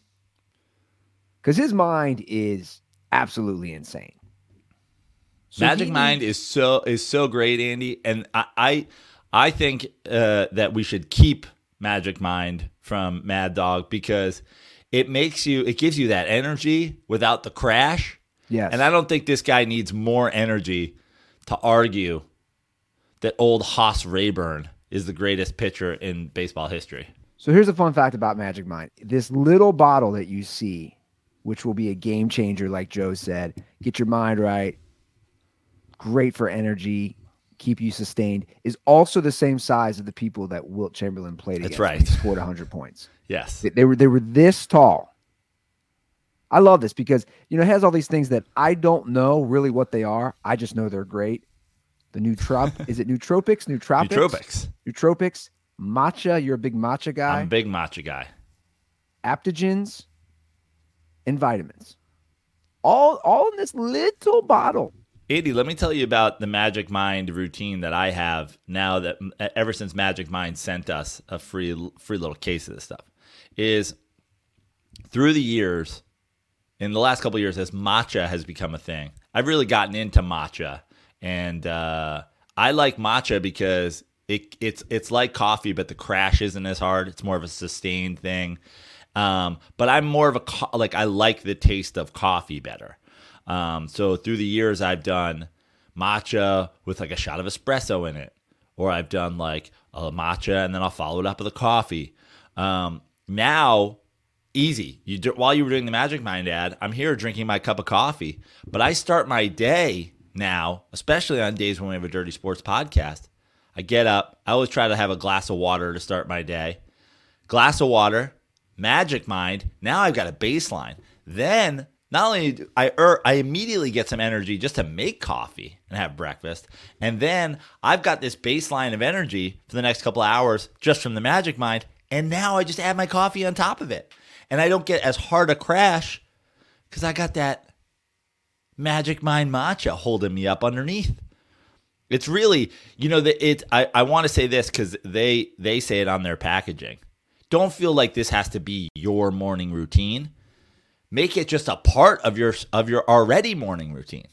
Because his mind is absolutely insane. So Magic Mind needs- is so is so great, Andy, and I I, I think uh, that we should keep Magic Mind from Mad Dog because it makes you it gives you that energy without the crash. Yes. And I don't think this guy needs more energy to argue that old Hoss Radbourn is the greatest pitcher in baseball history. So here's a fun fact about Magic Mind. This little bottle that you see, which will be a game changer, like Joe said, get your mind right, great for energy, keep you sustained, is also the same size of the people that Wilt Chamberlain played That's against. when right. He scored 100 points. Yes. They, they were they were this tall. I love this because you know it has all these things that I don't know really what they are. I just know they're great. The nootrop (laughs) is it nootropics, nootropics, Nootropics. nootropics, matcha. You're a big matcha guy. I'm a big matcha guy. adaptogens, and vitamins. All all in this little bottle. Andy, let me tell you about the Magic Mind routine that I have now that ever since Magic Mind sent us a free free little case of this stuff is through the years in the last couple years as matcha has become a thing. I've really gotten into matcha and uh, I like matcha because it, it's it's like coffee but the crash isn't as hard. It's more of a sustained thing. Um, but I'm more of a co- like I like the taste of coffee better. Um, so through the years, I've done matcha with like a shot of espresso in it, or I've done like a matcha and then I'll follow it up with a coffee. Um, now, easy. You do, while you were doing the Magic Mind ad, I'm here drinking my cup of coffee, but I start my day now, especially on days when we have a Dirty Sports podcast. I get up. I always try to have a glass of water to start my day. Glass of water, Magic Mind. Now I've got a baseline. Then not only do I er, I immediately get some energy just to make coffee and have breakfast, and then I've got this baseline of energy for the next couple hours just from the Magic Mind, and now I just add my coffee on top of it, and I don't get as hard a crash because I got that Magic Mind matcha holding me up underneath. It's really, you know, that it. I, I want to say this because they they say it on their packaging. Don't feel like this has to be your morning routine. Make it just a part of your of your already morning routine.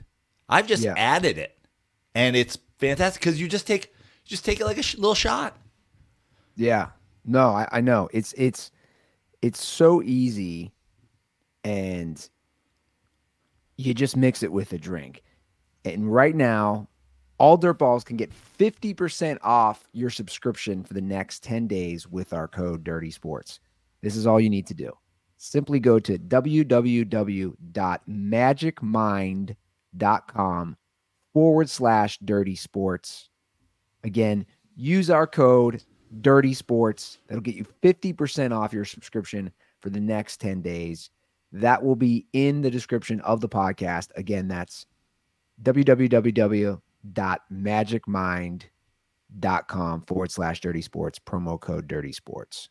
I've just Yeah. added it, and it's fantastic because you just take you just take it like a sh- little shot. Yeah. No, I, I know. It's it's it's so easy and you just mix it with a drink. And right now, all dirtballs can get 50% off your subscription for the next 10 days with our code Dirty Sports. This is all you need to do. Simply go to www.magicmind.com forward slash dirty sports. Again, use our code Dirty Sports. That'll get you 50% off your subscription for the next 10 days. That will be in the description of the podcast. Again, that's www.magicmind.com forward slash dirty sports, promo code dirty sports.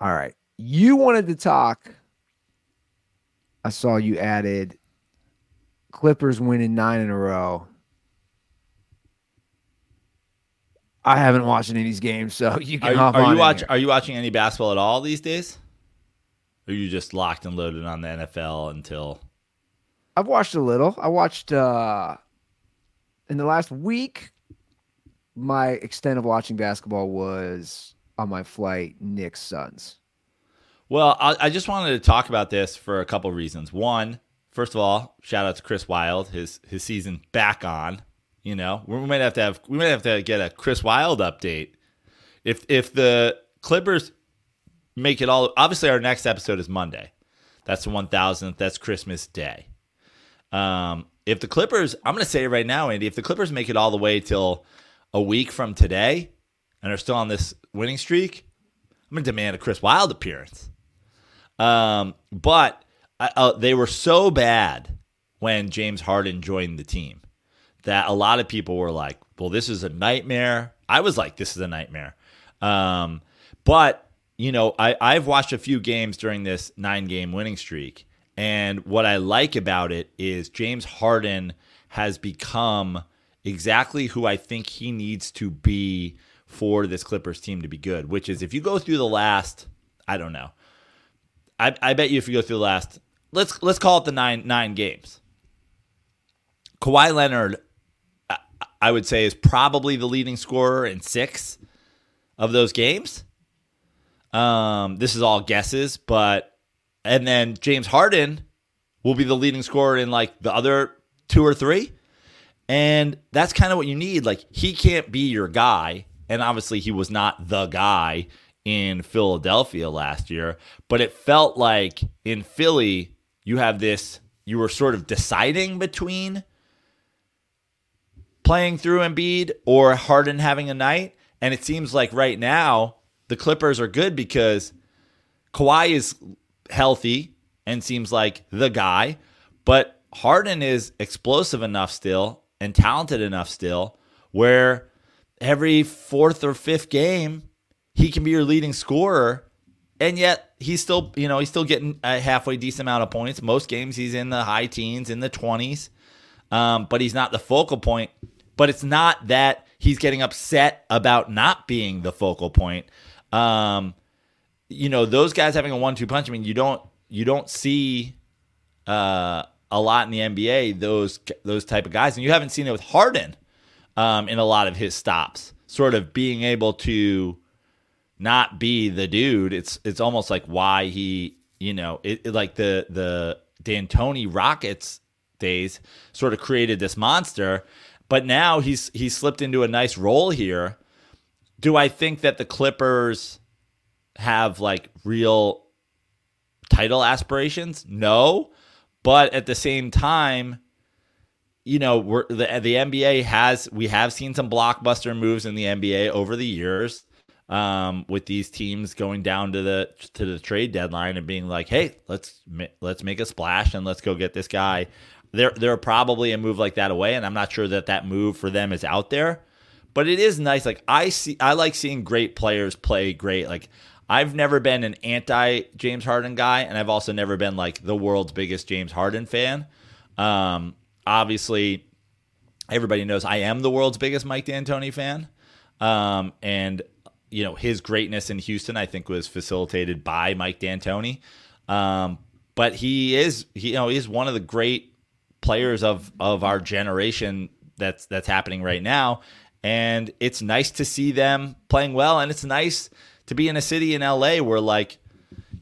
All right. You wanted to talk. I saw you added Clippers winning nine in a row. I haven't watched any of these games, so (laughs) you Are can you, hop are on you in watching? here. Are you watching any basketball at all these days? Or are you just locked and loaded on the NFL until? I've watched a little. I watched uh in the last week. My extent of watching basketball was on my flight Knicks Suns. Well, I, I just wanted to talk about this for a couple reasons. One, first of all, shout out to Chris Wild, his his season back on. You know, we might have to have we might have to get a Chris Wild update. If if the Clippers make it all, obviously our next episode is Monday. That's the one thousandth. That's Christmas Day. Um, if the Clippers, I'm going to say it right now, Andy. If the Clippers make it all the way till a week from today, and are still on this winning streak, I'm going to demand a Chris Wild appearance. Um, but uh, uh, they were so bad when James Harden joined the team that a lot of people were like, "Well, this is a nightmare." I was like, "This is a nightmare." Um, but you know, I I've watched a few games during this nine game winning streak, and what I like about it is James Harden has become exactly who I think he needs to be for this Clippers team to be good. Which is, if you go through the last, I don't know, I, I bet you if you go through the last, let's let's call it the nine nine games. Kawhi Leonard, I, I would say, is probably the leading scorer in six of those games. Um, this is all guesses, but and then James Harden will be the leading scorer in like the other two or three. And that's kind of what you need. Like he can't be your guy, and obviously he was not the guy in Philadelphia last year, but it felt like in Philly you have this you were sort of deciding between playing through Embiid or Harden having a night, and it seems like right now the Clippers are good because Kawhi is healthy and seems like the guy, but Harden is explosive enough still and talented enough still where every fourth or fifth game he can be your leading scorer and yet he's still you know he's still getting a halfway decent amount of points. Most games he's in the high teens in the 20s um, but he's not the focal point. But it's not that he's getting upset about not being the focal point um, you know those guys having a one-two punch i mean you don't you don't see uh, a lot in the NBA those those type of guys, and you haven't seen it with Harden um, in a lot of his stops. Sort of being able to not be the dude. It's it's almost like why he you know it, it like the the D'Antoni Rockets days sort of created this monster, but now he's he's slipped into a nice role here. Do I think that the Clippers have like real title aspirations? No. But at the same time, you know, we're the the NBA has we have seen some blockbuster moves in the NBA over the years. Um, with these teams going down to the to the trade deadline and being like, "Hey, let's let's make a splash and let's go get this guy." There are probably a move like that away, and I'm not sure that that move for them is out there. But it is nice. Like I see, I like seeing great players play great. Like I've never been an anti James Harden guy, and I've also never been like the world's biggest James Harden fan. Um, obviously, everybody knows I am the world's biggest Mike D'Antoni fan, um, and you know his greatness in Houston, I think, was facilitated by Mike D'Antoni. Um, but he is, he, you know, he's one of the great players of of our generation that's that's happening right now, and it's nice to see them playing well, and it's nice to be in a city in LA where like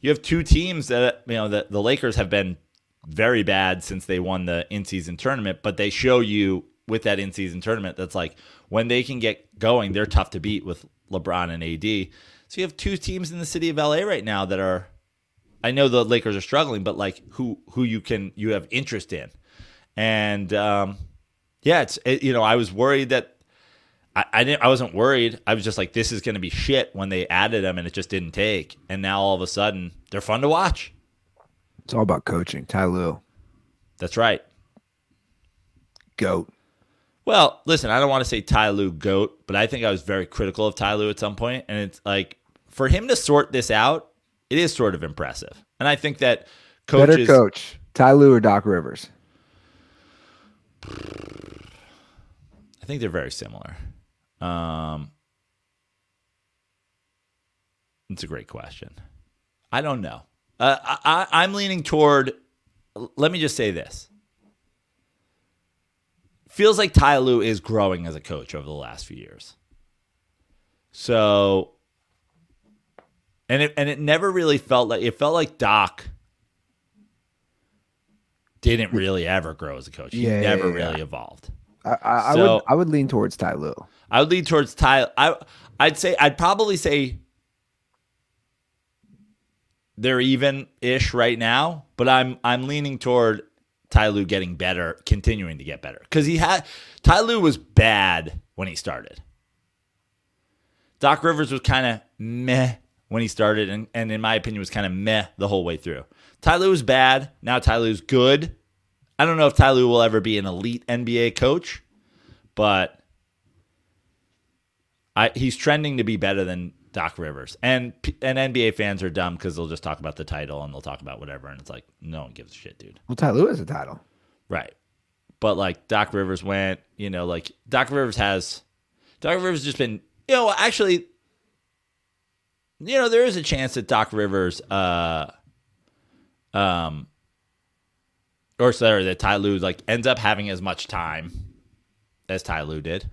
you have two teams that you know the, the Lakers have been very bad since they won the in-season tournament, but they show you with that in-season tournament that's like when they can get going, they're tough to beat with LeBron and AD. So you have two teams in the city of LA right now that are I know the Lakers are struggling, but like who who you can you have interest in. And um yeah, it's it, you know, I was worried that I, I didn't. I wasn't worried. I was just like, this is going to be shit when they added them, and it just didn't take. And now all of a sudden, they're fun to watch. It's all about coaching. Ty Lue, That's right. goat. Well, listen, I don't want to say Ty Lue goat, but I think I was very critical of Ty Lue at some point, and it's like for him to sort this out, it is sort of impressive. And I think that coaches, Better coach, Ty Lue or Doc Rivers? I think they're very similar. Um, it's a great question. I don't know. Uh, I, I'm leaning toward. Let me just say this. Feels like Ty Lue is growing as a coach over the last few years. So, and it and it never really felt like it felt like Doc didn't really ever grow as a coach. He Yeah, yeah, never yeah. really evolved. I, I, I would I would lean towards Ty Lue. I would lean towards Ty. I I'd say I'd probably say they're even ish right now, but I'm I'm leaning toward Ty Lue getting better, continuing to get better because he had Ty Lue was bad when he started. Doc Rivers was kind of meh when he started, and, and in my opinion was kind of meh the whole way through. Ty Lue was bad. Now Ty Lue's good. I don't know if Ty Lue will ever be an elite NBA coach, but I, he's trending to be better than Doc Rivers. And and NBA fans are dumb because they'll just talk about the title and they'll talk about whatever, and it's like no one gives a shit, dude. Well, Ty Lue is a title. Right. But like Doc Rivers went, you know, like Doc Rivers has Doc Rivers has just been, you know, actually, you know, there is a chance that Doc Rivers, uh, um, or sorry, that Ty Lue like ends up having as much time as Ty Lue did.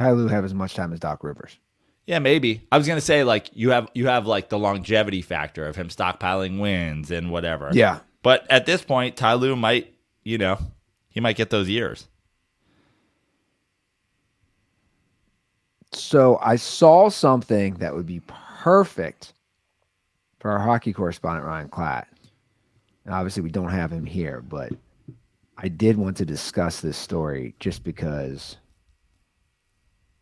Ty Lue have as much time as Doc Rivers. Yeah, maybe. I was gonna say like you have you have like the longevity factor of him stockpiling wins and whatever. Yeah. But at this point, Ty Lue might, you know, he might get those years. So I saw something that would be perfect for our hockey correspondent Ryan Klatt. And obviously we don't have him here, but I did want to discuss this story just because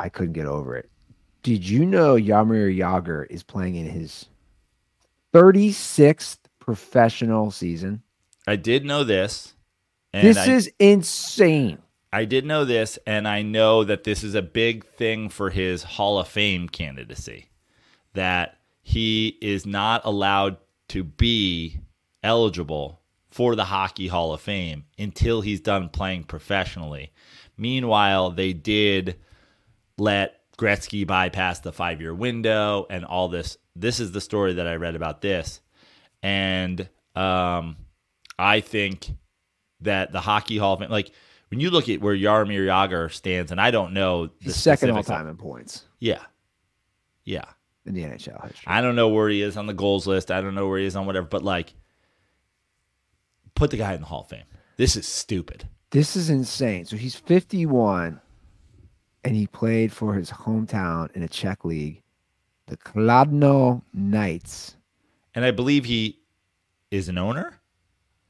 I couldn't get over it. Did you know Jaromír Jágr is playing in his 36th professional season? I did know this. And This I, is insane. I did know this, and I know that this is a big thing for his Hall of Fame candidacy. That he is not allowed to be eligible for the Hockey Hall of Fame until he's done playing professionally. Meanwhile, they did let Gretzky bypass the five year window and all this. This is the story that I read about this. And um, I think that the Hockey Hall of Fame, like when you look at where Jaromír Jágr stands, and I don't know the second all time in points Yeah. Yeah. in the NHL history. I don't know where he is on the goals list. I don't know where he is on whatever, but like, put the guy in the Hall of Fame. This is stupid. This is insane. So he's 51 and he played for his hometown in a Czech league, the Kladno Knights. And I believe he is an owner.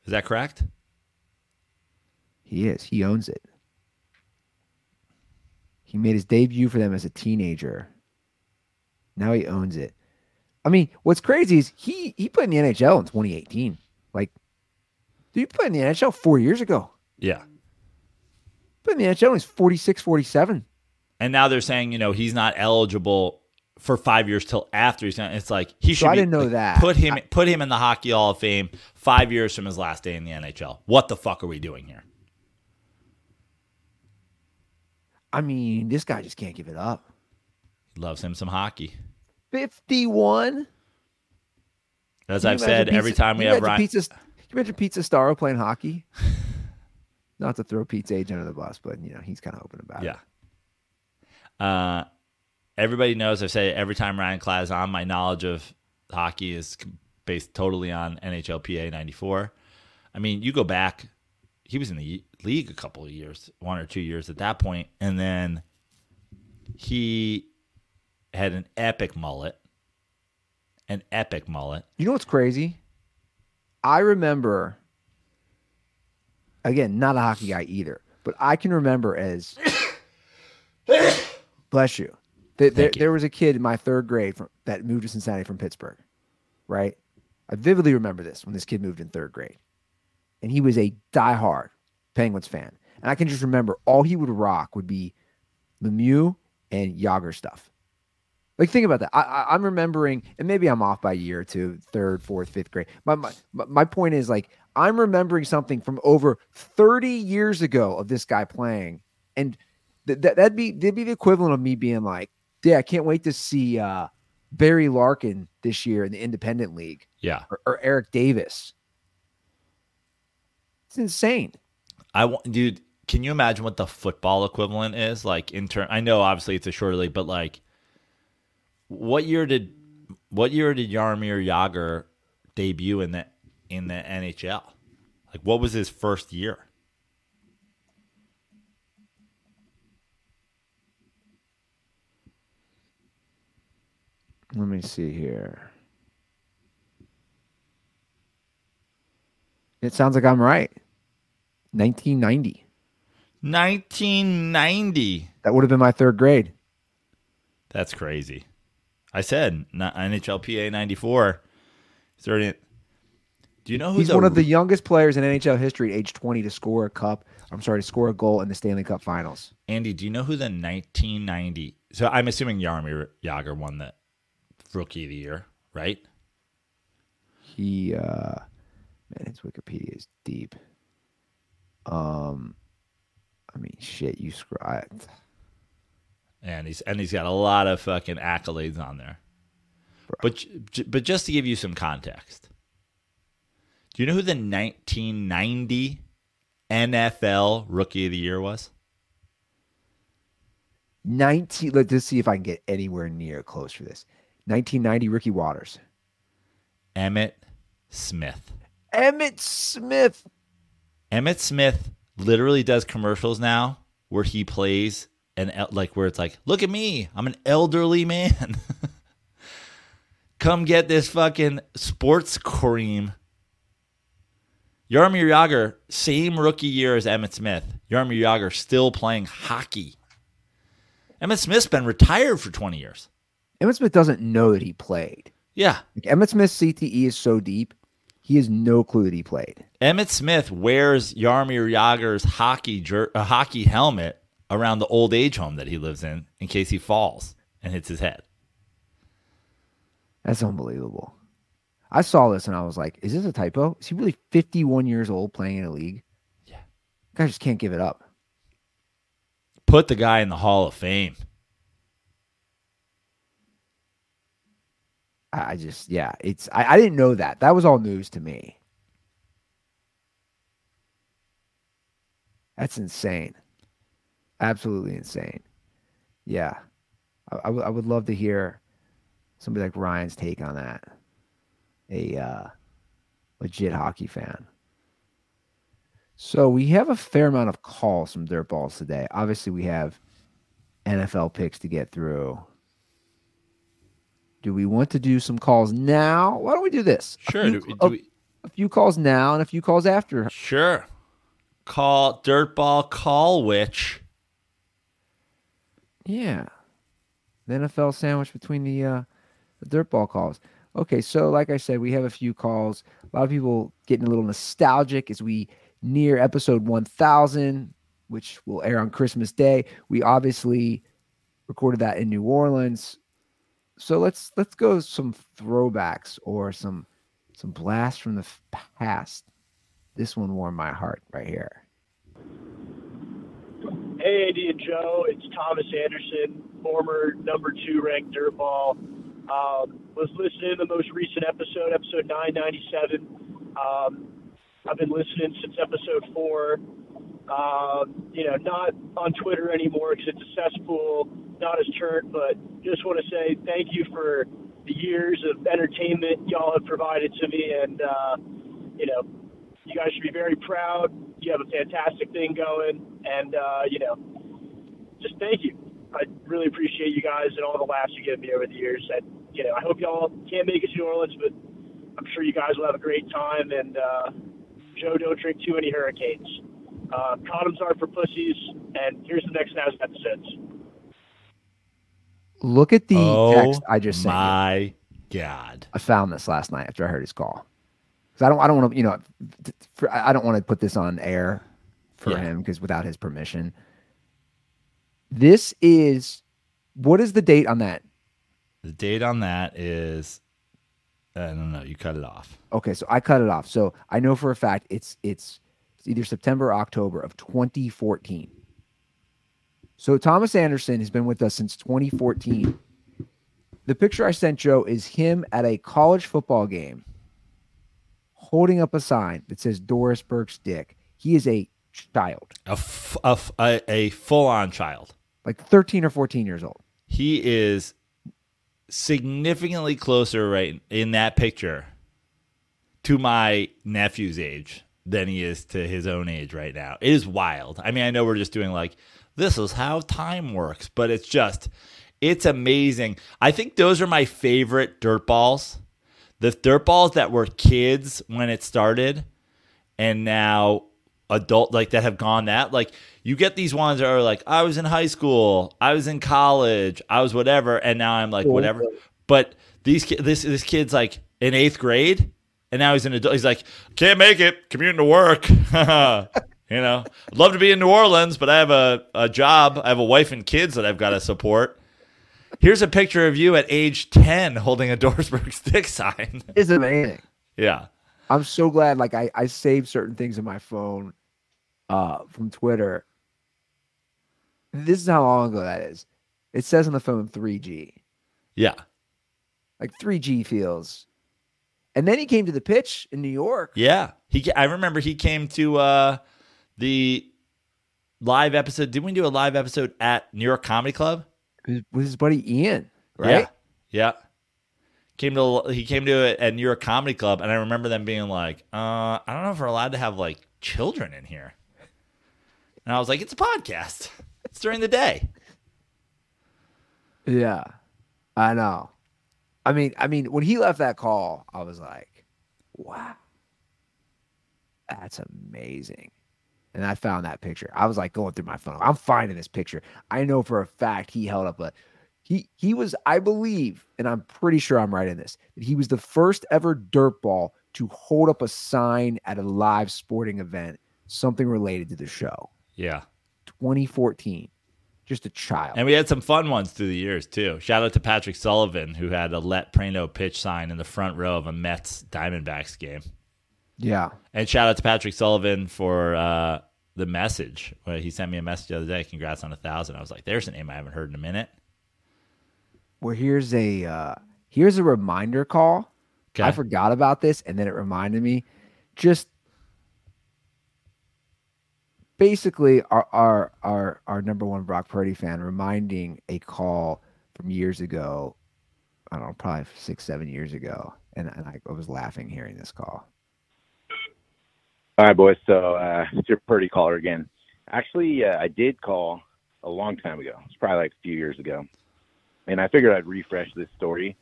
Is that correct? He is. He owns it. He made his debut for them as a teenager. Now he owns it. I mean, what's crazy is he he played in the NHL in 2018. Like, dude, you played in the NHL four years ago. Yeah. Played in the NHL he's 46, 47. And now they're saying, you know, he's not eligible for five years till after he's done. It's like he should. I be- didn't know like, that. Put him, put him in the Hockey Hall of Fame five years from his last day in the NHL. What the fuck are we doing here? I mean, this guy just can't give it up. He loves him some hockey. 51? As I've said, imagine every time we have Ryan, Pizza, can you imagine Pizza Starro playing hockey? (laughs) Not to throw Pete's age under the bus, but you know he's kind of open about it. Yeah. Uh, everybody knows I say every time Ryan Klatt is on. My knowledge of hockey is based totally on NHLPA 94. I mean, you go back, he was in the league a couple of years, one or two years at that point, and then he had an epic mullet. An epic mullet. You know what's crazy? I remember, again, not a hockey guy either, but I can remember as, (coughs) (coughs) (coughs) bless you, that there, you. there was a kid in my third grade from, that moved to Cincinnati from Pittsburgh, right? I vividly remember this when this kid moved in third grade. And he was a diehard Penguins fan. And I can just remember all he would rock would be Lemieux and Jágr stuff. Like think about that. I, I'm remembering, and maybe I'm off by a year or two, third, fourth, fifth grade. My my- my point is like I'm remembering something from over 30 years ago of this guy playing, and th- th- that'd be that'd be the equivalent of me being like, "Yeah, I can't wait to see uh, Barry Larkin this year in the Independent League Yeah. or, or Eric Davis." It's insane. I want, dude. Can you imagine what the football equivalent is like in turn? I know obviously it's a shorter league, but like, what year did what year did Jaromír Jágr debut in the in the NHL? Like, what was his first year? Let me see here. It sounds like I'm right. 1990. 1990. That would have been my third grade. That's crazy. I said not NHLPA 94. Starting. Do you know who's He's one a- of the youngest players in NHL history, age 20, to score a cup. I'm sorry, to score a goal in the Stanley Cup Finals. Andy, do you know who the 1990? So I'm assuming Jaromír Jágr won the Rookie of the Year, right? He, uh, man, his Wikipedia is deep. Um, I mean, shit, you screw. And he's and he's got a lot of fucking accolades on there. But but just to give you some context, do you know who the 1990 NFL Rookie of the Year was? 19. Let's just see if I can get anywhere near close for this. 1990 Ricky Watters. Emmitt Smith. Emmitt Smith. Emmitt Smith literally does commercials now where he plays and like where it's like, look at me, I'm an elderly man. (laughs) Come get this fucking sports cream. Jaromír Jágr, same rookie year as Emmitt Smith. Jaromír Jágr still playing hockey. Emmitt Smith's been retired for 20 years. Emmitt Smith doesn't know that he played. Yeah. Like Emmitt Smith's CTE is so deep, he has no clue that he played. Emmitt Smith wears Jaromír Jágr's hockey jer- a hockey helmet around the old age home that he lives in in case he falls and hits his head. That's unbelievable. I saw this and I was like, is this a typo? Is he really 51 years old playing in a league? Yeah. Guy just can't give it up. Put the guy in the Hall of Fame. I just, yeah, it's, I, I didn't know that. That was all news to me. That's insane. Absolutely insane. Yeah. I, I, would- I would love to hear somebody like Ryan's take on that. A uh, legit hockey fan. So we have a fair amount of calls from dirt balls today. Obviously, we have NFL picks to get through. Do we want to do some calls now? Why don't we do this? A Sure. few- Do, do a, we, a few calls now and a few calls after. sure. Call Dirtball Call Witch. Yeah. The NFL sandwich between the uh the dirt ball calls. Okay, so like I said, we have a few calls. A lot of people getting a little nostalgic as we near episode 1000, which will air on Christmas Day. We obviously recorded that in New Orleans. So let's let's go some throwbacks or some some blasts from the past. This one warmed my heart right here. Hey, Andy and Joe, it's Thomas Anderson, former number two ranked dirtball. Um, was listening to the most recent episode, episode 997. Um, I've been listening since episode four. Um, you know, not on Twitter anymore because it's a cesspool, not as turnt, but just want to say thank you for the years of entertainment y'all have provided to me. And, uh, you know, you guys should be very proud. You have a fantastic thing going, and uh, you know, just thank you. I really appreciate you guys and all the laughs you give me over the years. And you know, I hope y'all can't make it to New Orleans, but I'm sure you guys will have a great time. And uh, Joe, don't drink too many hurricanes. Uh, condoms are for pussies. And here's the next thousand episodes. Look at the oh text I just sent. you. my God. I found this last night after I heard his call. Because I don't, I don't want to, you know, for, I I don't want to put this on air for Yeah. him because without his permission. This is, what is the date on that? The date on that is I don't know. You cut it off. Okay, so I cut it off. So I know for a fact it's it's, it's either September or October of 2014. So Thomas Anderson has been with us since 2014. The picture I sent Joe is him at a college football game holding up a sign that says Doris Burke's dick. He is a child, A, f- a, f- a, a full on child. like 13 or 14 years old. He is significantly closer right in that picture to my nephew's age than he is to his own age right now. It is wild. I mean, I know we're just doing like this is how time works, but it's just it's amazing. I think those are my favorite dirt balls. The dirt balls that were kids when it started and now adult like that have gone that like you get these ones that are like I was in high school, I was in college, I was whatever, and now I'm like whatever. But these this this kid's like in eighth grade, and now he's an adult. He's like can't make it, commuting to work. (laughs) (laughs) you know, I'd love to be in New Orleans, but I have a a job, I have a wife and kids that I've got to support. Here's a picture of you at age ten holding a Doris Burke (laughs) stick sign. It's amazing. yeah. I'm so glad. Like I, I saved certain things in my phone uh, from Twitter. This is how long ago that is. It says on the phone 3G. Yeah. Like 3G feels. And then he came to the pitch in New York. Yeah, he. I remember he came to uh, the live episode. Did we do a live episode at New York Comedy Club? with with his buddy Ian, right? Yeah. Yeah. Came to he came to it at New York Comedy Club, and I remember them being like, uh, "I don't know if we're allowed to have like children in here." And I was like, "It's a podcast. It's during the day." Yeah. I know. I mean, I mean, when he left that call, I was like, wow. That's amazing. And I found that picture. I was like going through my phone. I'm finding this picture. I know for a fact he held up a he he was, I believe, and I'm pretty sure I'm right in this, that he was the first ever dirt ball to hold up a sign at a live sporting event, something related to the show. Yeah. 2014. Just a child. And we had some fun ones through the years too. Shout out to Patrick Sullivan who had a let Praino pitch sign in the front row of a Mets Diamondbacks game. Yeah. And shout out to Patrick Sullivan for uh, the message. He sent me a message the other day. Congrats on a thousand. I was like, "There's a name I haven't heard in a minute." Well, here's a uh here's a reminder call. Okay. I forgot about this and then it reminded me. Just basically our our our, our number one Brock Purdy fan reminding a call from years ago. I don't know, probably six, seven years ago. And, and I, I was laughing hearing this call. All right, boys. So uh, it's your Purdy caller again. Actually, uh, I did call a long time ago. It's probably like a few years ago, and I figured I'd refresh this story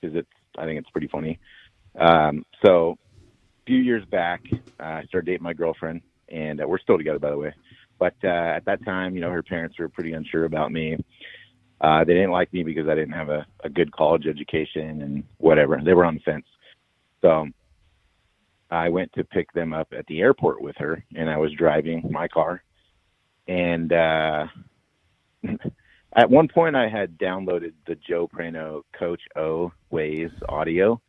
because it's. I think it's pretty funny. Um, so, a few years back, uh, I started dating my girlfriend, and uh, we're still together, by the way. But uh, at that time, you know, her parents were pretty unsure about me. Uh, they didn't like me because I didn't have a, a good college education and whatever. They were on the fence. So I went to pick them up at the airport with her, and I was driving my car. And uh, (laughs) at one point, I had downloaded the Joe Praino Coach O Waze audio,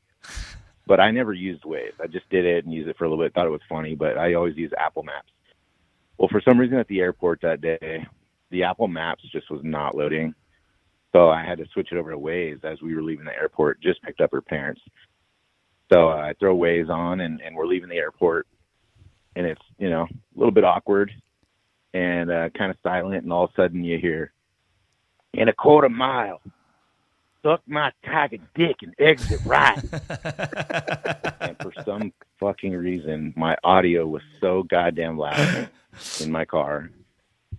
but I never used Waze. I just did it and used it for a little bit. Thought it was funny, but I always use Apple Maps. Well, for some reason at the airport that day, the Apple Maps just was not loading. So I had to switch it over to Waze as we were leaving the airport. Just picked up her parents. So uh, I throw Waze on, and, and we're leaving the airport, and it's you know a little bit awkward and uh, kind of silent, and all of a sudden you hear, "In a quarter mile, suck my tiger dick and exit right." (laughs) and for some fucking reason, my audio was so goddamn loud in my car,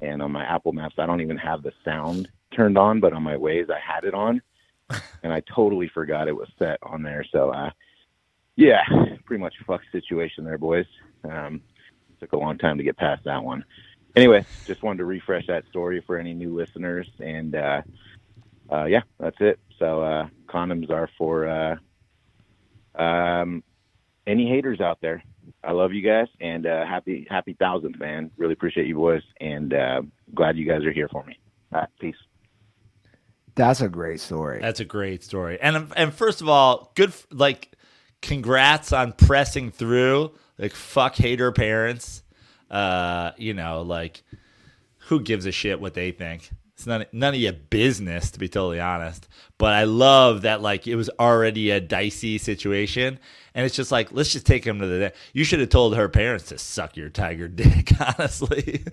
and on my Apple Maps, I don't even have the sound turned on, but on my Waze, I had it on, and I totally forgot it was set on there. So, uh, yeah, pretty much a fuck situation there, boys. Um, took a long time to get past that one. Anyway, just wanted to refresh that story for any new listeners, and uh, uh, yeah, that's it. So, uh, condoms are for uh, um, any haters out there. I love you guys, and uh, happy happy thousandth, man. Really appreciate you boys, and uh, glad you guys are here for me. All right, peace. That's a great story. That's a great story. And and first of all, good like congrats on pressing through. Like fuck hater parents. Uh, you know, like who gives a shit what they think? It's none none of your business, to be totally honest. But I love that like it was already a dicey situation, and it's just like let's just take him to the. You should have told her parents to suck your tiger (laughs) dick, honestly.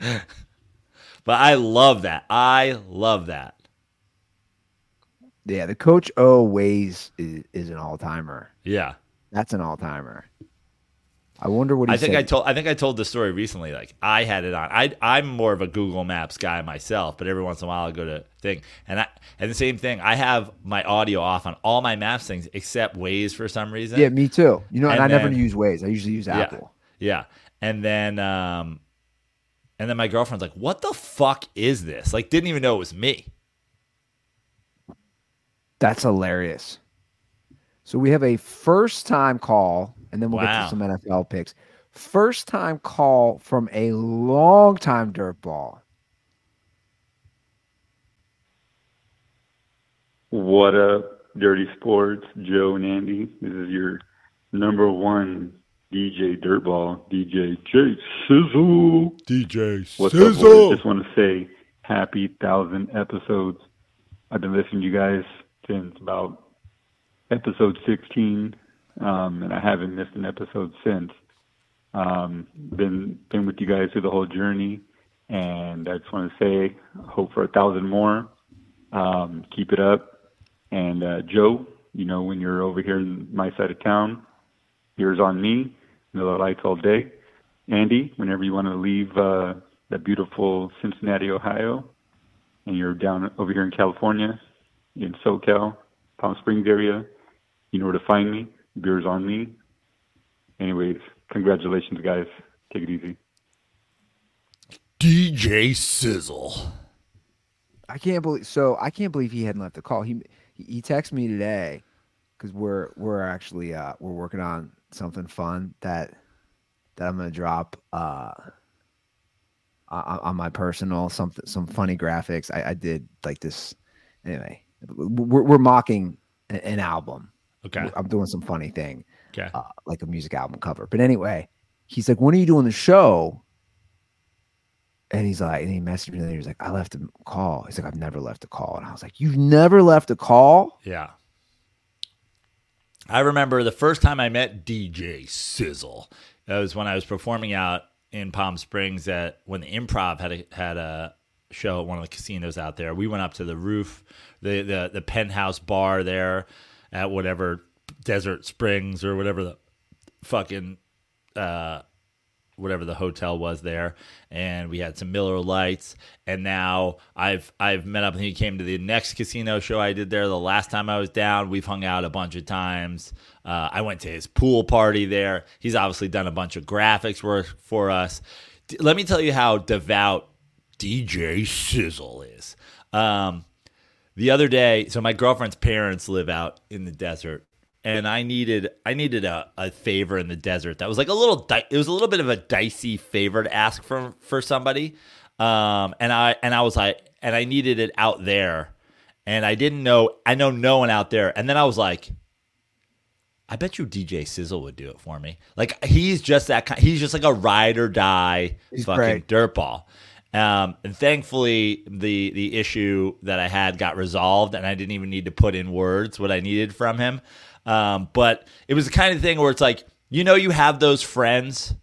but I love that. I love that. Yeah, the Coach O Waze is, is an all timer. Yeah. That's an all timer. I wonder what he I think said. I told I think I told the story recently. Like I had it on. I I'm more of a Google Maps guy myself, but every once in a while I go to thing and I and the same thing. I have my audio off on all my Maps things except Waze for some reason. Yeah, me too. You know, and, And I never use Waze. I usually use Yeah. Apple. Yeah. And then um and then my girlfriend's like, "What the fuck is this?" Like didn't even know it was me. That's hilarious. So we have a first time call, and then we'll get to some NFL picks. First time call from a long time dirtball. What up, Dirty Sports, Joe and Andy? This is your number one DJ Dirtball, DJ J Sizzle. DJ What's up, boys? Just want to say happy thousand episodes. I've been listening to you guys since about episode 16, um, and I haven't missed an episode since. Um, been been with you guys through the whole journey, and I just want to say, hope for a thousand more. Um, keep it up. And uh, Joe, you know, when you're over here in my side of town, yours on me, Miller Lites all day. Andy, whenever you want to leave uh, that beautiful Cincinnati, Ohio, and you're down over here in California, in SoCal, Palm Springs area, you know where to find me. Beer's on me. Anyways, congratulations, guys. Take it easy. DJ Sizzle. I can't believe. So I can't believe he hadn't left the call. He he, he texted me today because we're we're actually uh we're working on something fun that that I'm gonna drop uh on, on my personal something some funny graphics. I, I did like this anyway. We're we're mocking an, an album. Okay. I'm doing some funny thing. Okay. uh, like a music album cover. But anyway, he's like, "When are you doing the show?" And he's like, and he messaged me. And he was like, "I left a call." He's like, "I've never left a call." And I was like, "You've never left a call?" Yeah. I remember the first time I met DJ Sizzle. That was when I was performing out in Palm Springs at when the Improv had a, had a show at one of the casinos out there. We went up to the roof, the the the penthouse bar there at whatever Desert Springs or whatever the fucking uh whatever the hotel was there. And we had some Miller Lites. And now I've I've met up and he came to the next casino show I did there the last time I was down. We've hung out a bunch of times. Uh, I went to his pool party there. He's obviously done a bunch of graphics work for us. D- let me tell you how devout DJ Sizzle is. Um the other day so my girlfriend's parents live out in the desert and I needed I needed a, a favor in the desert that was like a little di- it was a little bit of a dicey favor to ask for for somebody um and I and I was like and I needed it out there and I didn't know I know no one out there and then I was like I bet you DJ Sizzle would do it for me. Like he's just that kind. He's just like a ride or die He's fucking great. dirtball. Um, and thankfully, the the issue that I had got resolved, and I didn't even need to put in words what I needed from him. Um, but it was the kind of thing where it's like, you know, you have those friends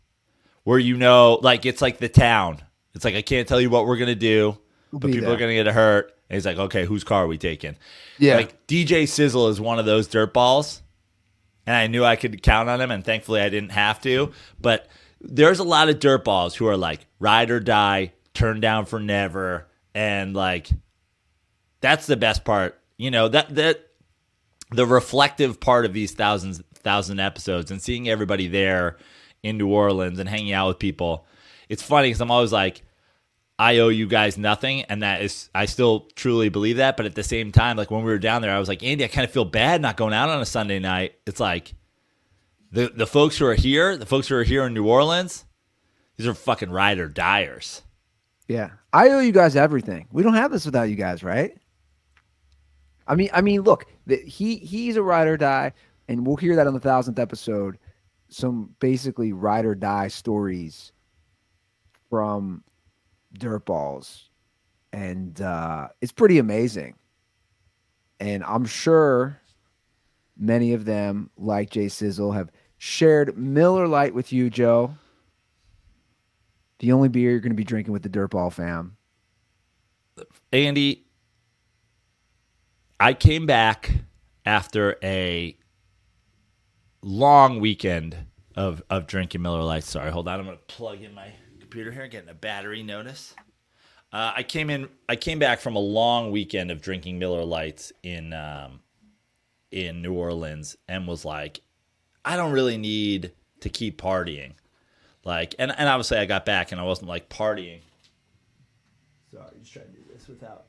where you know, like it's like the town. It's like I can't tell you what we're gonna do, but people there. are gonna get hurt. And he's like, okay, whose car are we taking? Yeah. Like DJ Sizzle is one of those dirt balls, and I knew I could count on him, and thankfully I didn't have to. But there's a lot of dirt balls who are like ride or die, turn down for never, and like that's the best part. You know that that the reflective part of these thousands thousand episodes and seeing everybody there in New Orleans and hanging out with people. It's funny because I'm always like, I owe you guys nothing, and that is I still truly believe that. But at the same time, like when we were down there, I was like, Andy, I kind of feel bad not going out on a Sunday night. It's like the the folks who are here, the folks who are here in New Orleans, these are fucking ride or. Yeah, I owe you guys everything. We don't have this without you guys, right? I mean, I mean, look, the, he he's a ride or die, and we'll hear that on the thousandth episode. Some basically ride or die stories from dirt balls, and uh, it's pretty amazing. And I'm sure many of them, like Jay Sizzle, have shared Miller Lite with you, Joe. The only beer you're going to be drinking with the Dirtball fam. Andy, I came back after a long weekend of of drinking Miller Lite. Sorry, hold on. I'm going to plug in my computer here, getting a battery notice. Uh, I came in. I came back from a long weekend of drinking Miller Lites in um, in New Orleans, and was like, I don't really need to keep partying. Like, and and obviously I got back and I wasn't like partying. Sorry, just trying to do this without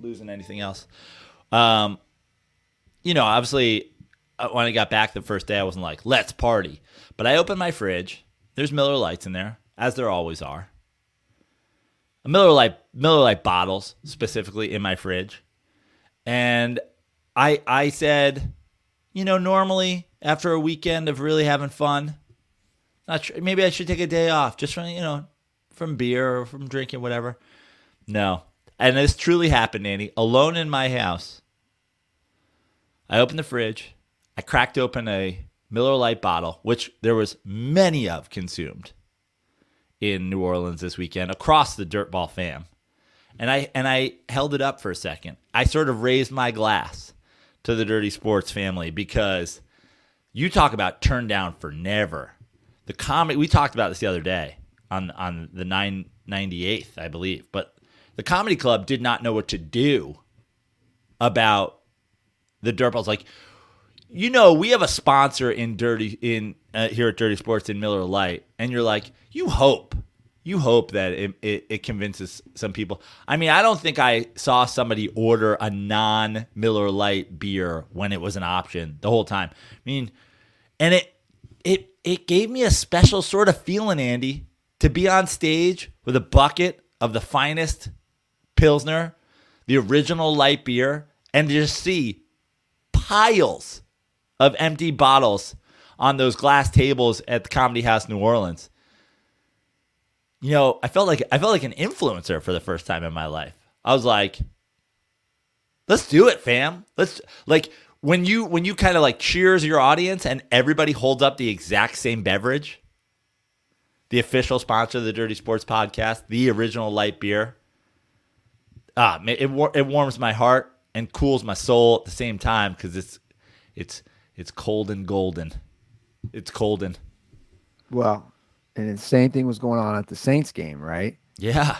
losing anything else. Um, you know, obviously uh, when I got back the first day, I wasn't like, let's party. But I opened my fridge. There's Miller Lites in there, as there always are. A Miller Lite, Miller Lite bottles specifically in my fridge, and I I said, you know, normally after a weekend of really having fun, not sure, maybe I should take a day off just from you know from beer or from drinking whatever. No, and this truly happened, Andy. Alone in my house, I opened the fridge. I cracked open a Miller Lite bottle, which there was many of consumed in New Orleans this weekend across the Dirtball fam. And I and I held it up for a second. I sort of raised my glass to the Dirty Sports family because you talk about turn down for never. The comedy we talked about this the other day on on the 998th, I believe, but the comedy club did not know what to do about the Dirtballs. Like, you know, we have a sponsor in Dirty in uh, here at Dirty Sports in Miller Lite, and you're like, you hope, you hope that it, it, it convinces some people. I mean, I don't think I saw somebody order a non Miller Lite beer when it was an option the whole time. I mean, and it it it gave me a special sort of feeling, Andy, to be on stage with a bucket of the finest pilsner, the original light beer, and to just see piles of empty bottles on those glass tables at the Comedy House New Orleans. You know, I felt like I felt like an influencer for the first time in my life. I was like, let's do it, fam. Let's like when you when you kind of like cheers your audience and everybody holds up the exact same beverage. The official sponsor of the Dirty Sports Podcast, the original light beer. Ah, it it warms my heart and cools my soul at the same time because it's it's it's cold and golden. It's golden. Well, and the same thing was going on at the Saints game, right? Yeah.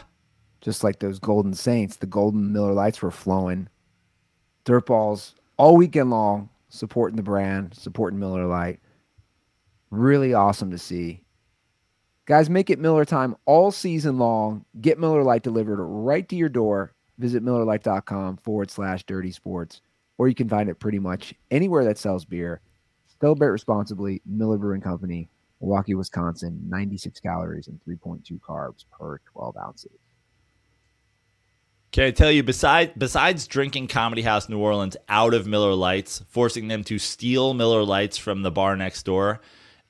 Just like those Golden Saints, the Golden Miller Lites were flowing. Dirt balls all weekend long, supporting the brand, supporting Miller Lite. Really awesome to see. Guys, make it Miller time all season long. Get Miller Lite delivered right to your door. Visit MillerLite.com forward slash dirty sports, or you can find it pretty much anywhere that sells beer. Celebrate responsibly. Miller Brewing Company, Milwaukee, Wisconsin. 96 calories and 3.2 carbs per 12 ounces. Can I tell you, besides besides drinking Comedy House New Orleans out of Miller Lites, forcing them to steal Miller Lites from the bar next door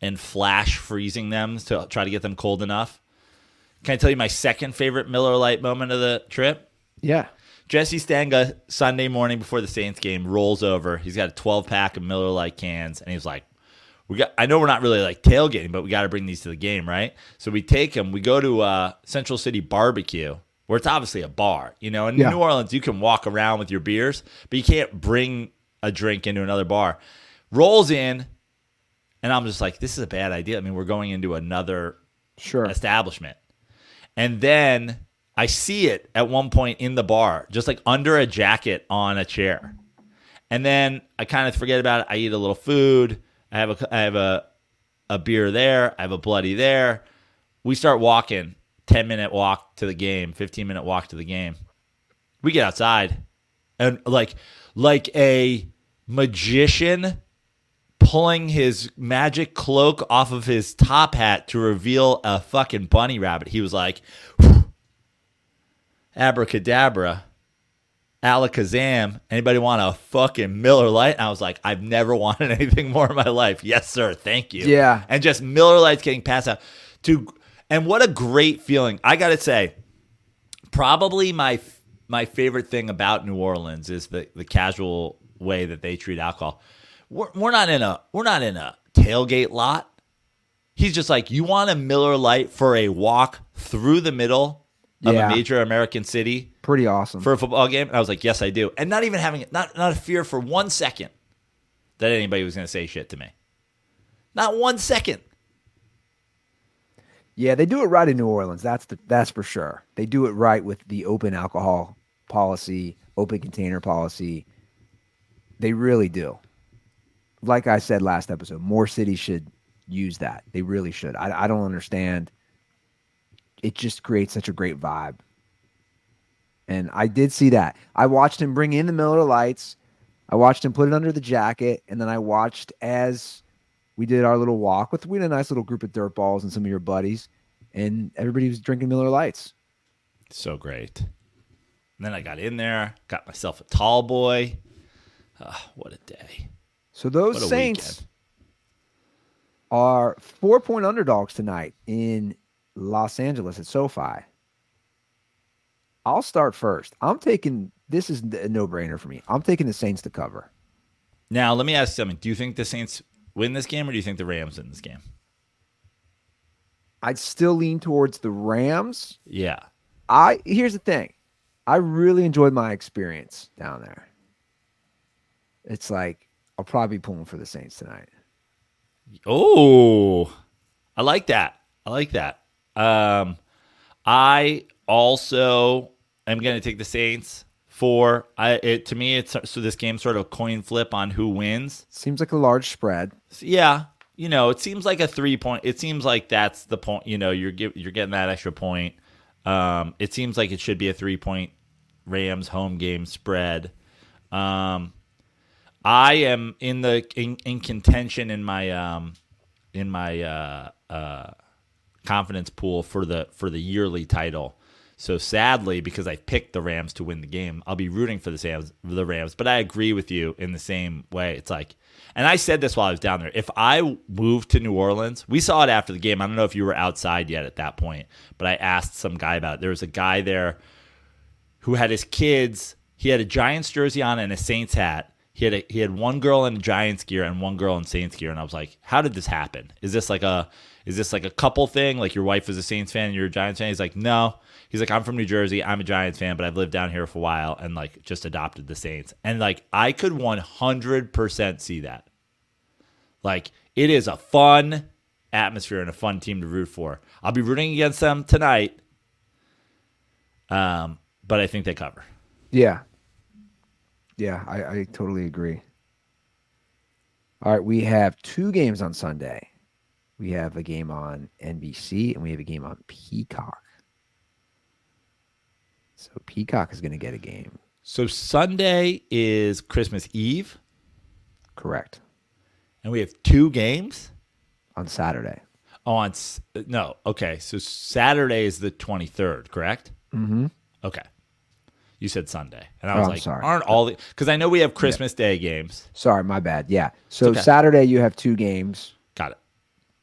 and flash freezing them to try to get them cold enough. Can I tell you my second favorite Miller Lite moment of the trip? Yeah. Jesse Stanga, Sunday morning before the Saints game, rolls over. He's got a 12 pack of Miller Lite cans, and he's like, "We got. I know we're not really like tailgating, but we got to bring these to the game, right?" So we take them. We go to uh, Central City Barbecue, where it's obviously a bar. You know, in Yeah. New Orleans, you can walk around with your beers, but you can't bring a drink into another bar. Rolls in, and I'm just like, "This is a bad idea." I mean, we're going into another Sure. establishment. And then I see it at one point in the bar, just like under a jacket on a chair. And then I kind of forget about it. I eat a little food. I have a I have a a beer there. I have a bloody there. We start walking. 10 minute walk to the game, 15 minute walk to the game. We get outside and like like a magician pulling his magic cloak off of his top hat to reveal a fucking bunny rabbit. He was like, abracadabra. Alakazam, anybody want a fucking Miller Lite? And I was like, I've never (laughs) wanted anything more in my life. Yes, sir. Thank you. Yeah. And just Miller Lites getting passed out to, and what a great feeling. I got to say, probably my my favorite thing about New Orleans is the the casual way that they treat alcohol. We're, we're not in a we're not in a tailgate lot. He's just like, you want a Miller Lite for a walk through the middle of Yeah. a major American city Pretty awesome. for a football game? And I was like, yes, I do. And not even having not not a fear for one second that anybody was going to say shit to me. Not one second. Yeah, they do it right in New Orleans. That's the that's for sure. They do it right with the open alcohol policy, open container policy. They really do. Like I said last episode, more cities should use that. They really should. I, I don't understand. It just creates such a great vibe. And I did see that. I watched him bring in the Miller Lites. I watched him put it under the jacket, and then I watched as we did our little walk with we had a nice little group of dirt balls and some of your buddies, and everybody was drinking Miller Lites. So great. And then I got in there, got myself a tall boy. Ah, what a day. So those Saints weekend. are four point underdogs tonight in Los Angeles at SoFi. I'll start first. I'm taking this is a no brainer for me. I'm taking the Saints to cover. Now, let me ask you something. Do you think the Saints win this game or do you think the Rams win this game? I'd still lean towards the Rams. Yeah. I here's the thing. I really enjoyed my experience down there. It's like I'll probably be pulling for the Saints tonight. Oh, I like that. I like that. Um, I also am going to take the Saints for I. It to me, it's so this game sort of coin flip on who wins. Seems like a large spread. Yeah, you know, it seems like a three point. It seems like that's the point. You know, you're give, you're getting that extra point. Um, it seems like it should be a three point Rams home game spread. Um, I am in the in, in contention in my um in my uh uh confidence pool for the for the yearly title. So sadly, because I picked the Rams to win the game, I'll be rooting for the Rams. The Rams, but I agree with you in the same way. It's like, and I said this while I was down there. If I moved to New Orleans, we saw it after the game. I don't know if you were outside yet at that point, but I asked some guy about it. There was a guy there who had his kids. He had a Giants jersey on and a Saints hat. He had a, he had one girl in Giants gear and one girl in Saints gear, and I was like, "How did this happen? Is this like a is this like a couple thing? Like your wife is a Saints fan and you're a Giants fan?" He's like, "No." He's like, "I'm from New Jersey. I'm a Giants fan, but I've lived down here for a while and like just adopted the Saints." And like I could 100% see that. Like it is a fun atmosphere and a fun team to root for. I'll be rooting against them tonight. Um, but I think they cover. Yeah. Yeah, I, I totally agree. All right, we have two games on Sunday. We have a game on NBC and we have a game on Peacock. So Peacock is going to get a game. So Sunday is Christmas Eve, Correct. and we have two games. On Saturday. Oh, on S- no, okay. So Saturday is the twenty third, correct? Mm-hmm. Okay. You said Sunday, and I Oh, was I'm like, sorry. aren't all the because I know we have Christmas Day games. Sorry, my bad. Yeah. So okay. Saturday you have two games. Got it.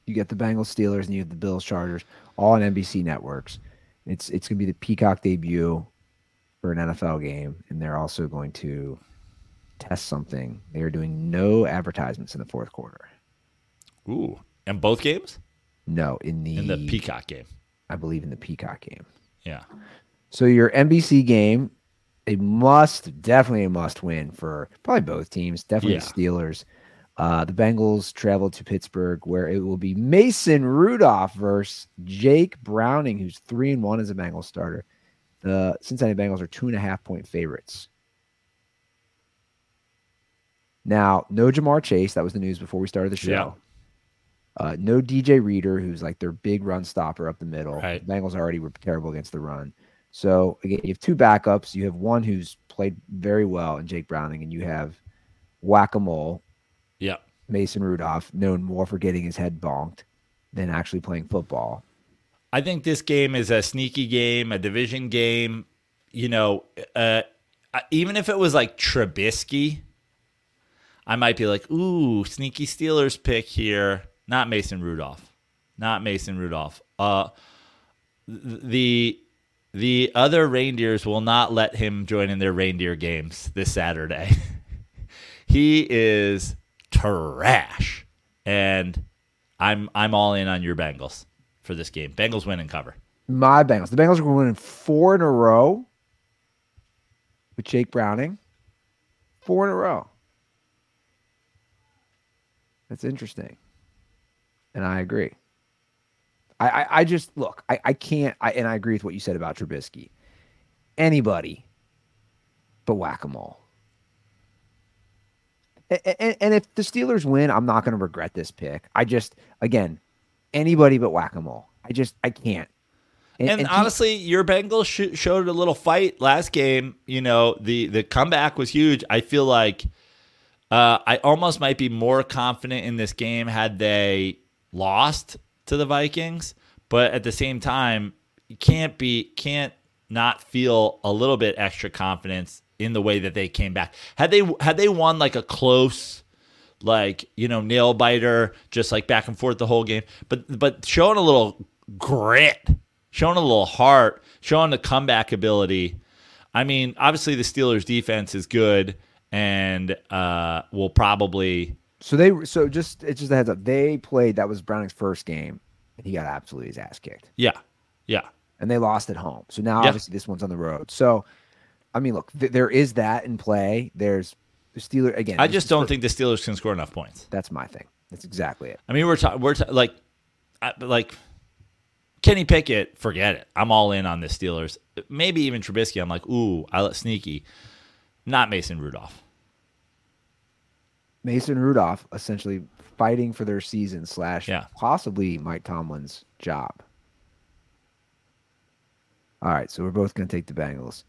You get the Bengals Steelers and you have the Bills Chargers all on NBC networks. It's it's gonna be the Peacock debut for an NFL game, and they're also going to test something. They are doing no advertisements in the fourth quarter. Ooh, and both games No, in the in the Peacock game. I believe in the Peacock game. Yeah. So your NBC game, a must, definitely a must win for probably both teams. Definitely Yeah. the Steelers. Uh, the Bengals travel to Pittsburgh, where it will be Mason Rudolph versus Jake Browning, who's three and one as a Bengals starter. The Cincinnati Bengals are two and a half point favorites. Now, no Ja'Marr Chase. That was the news before we started the show. Uh, no DJ Reader, who's like their big run stopper up the middle. Right. The Bengals already were terrible against the run. So again, you have two backups. You have one who's played very well in Jake Browning, and you have whack a mole Yeah. Mason Rudolph, known more for getting his head bonked than actually playing football. I think this game is a sneaky game, a division game. You know, uh, even if it was like Trubisky, I might be like, ooh, sneaky Steelers pick here. Not Mason Rudolph. Not Mason Rudolph. Uh, the the other reindeers will not let him join in their reindeer games this Saturday. (laughs) he is trash, and I'm I'm all in on your Bengals for this game. Bengals win and cover. My Bengals. The Bengals are winning four in a row with Jake Browning. Four in a row. That's interesting. And I agree. I, I, I just look, I, I can't I, and I agree with what you said about Trubisky. Anybody but whack a mole. And, and if the Steelers win, I'm not going to regret this pick. I just, again, anybody but whack a mole. I just, I can't. And, he- honestly, your Bengals sh- showed a little fight last game. You know, the the comeback was huge. I feel like uh, I almost might be more confident in this game had they lost to the Vikings. But at the same time, you can't be can't not feel a little bit extra confidence in the way that they came back. Had they had they won like a close like you know nail biter just like back and forth the whole game but but showing a little grit showing a little heart showing the comeback ability i mean obviously the steelers defense is good and uh will probably So they so just it's just a heads up. They played that was Browning's first game, and he got absolutely his ass kicked, yeah yeah and they lost at home. So now Yeah. obviously this one's on the road. So, I mean, look, th- there is that in play. There's the Steeler again. i just don't think the steelers can score enough points that's my thing. That's exactly it. i mean we're ta- we're ta- like I, like kenny pickett forget it i'm all in on the steelers maybe even trubisky i'm like ooh i let sneaky not mason rudolph Mason Rudolph essentially fighting for their season slash Yeah. possibly Mike Tomlin's job. All right, so we're both going to take the Bengals.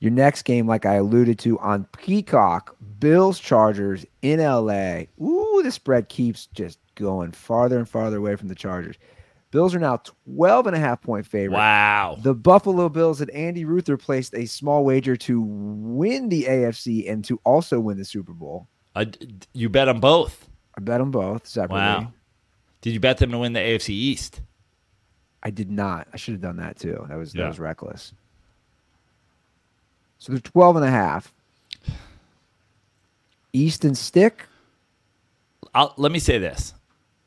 Your next game, like I alluded to on Peacock, Bills Chargers in LA. Ooh, the spread keeps just going farther and farther away from the Chargers. Bills are now 12 and a half point favorite. wow The Buffalo Bills and Andy Ruther placed a small wager to win the AFC and to also win the Super Bowl. You bet them both. I bet them both separately. Wow. Did you bet them to win the AFC East? I did not. I should have done that too. That was Yeah. that was reckless. So they're 12 and a half. Easton Stick. I'll, let me say this: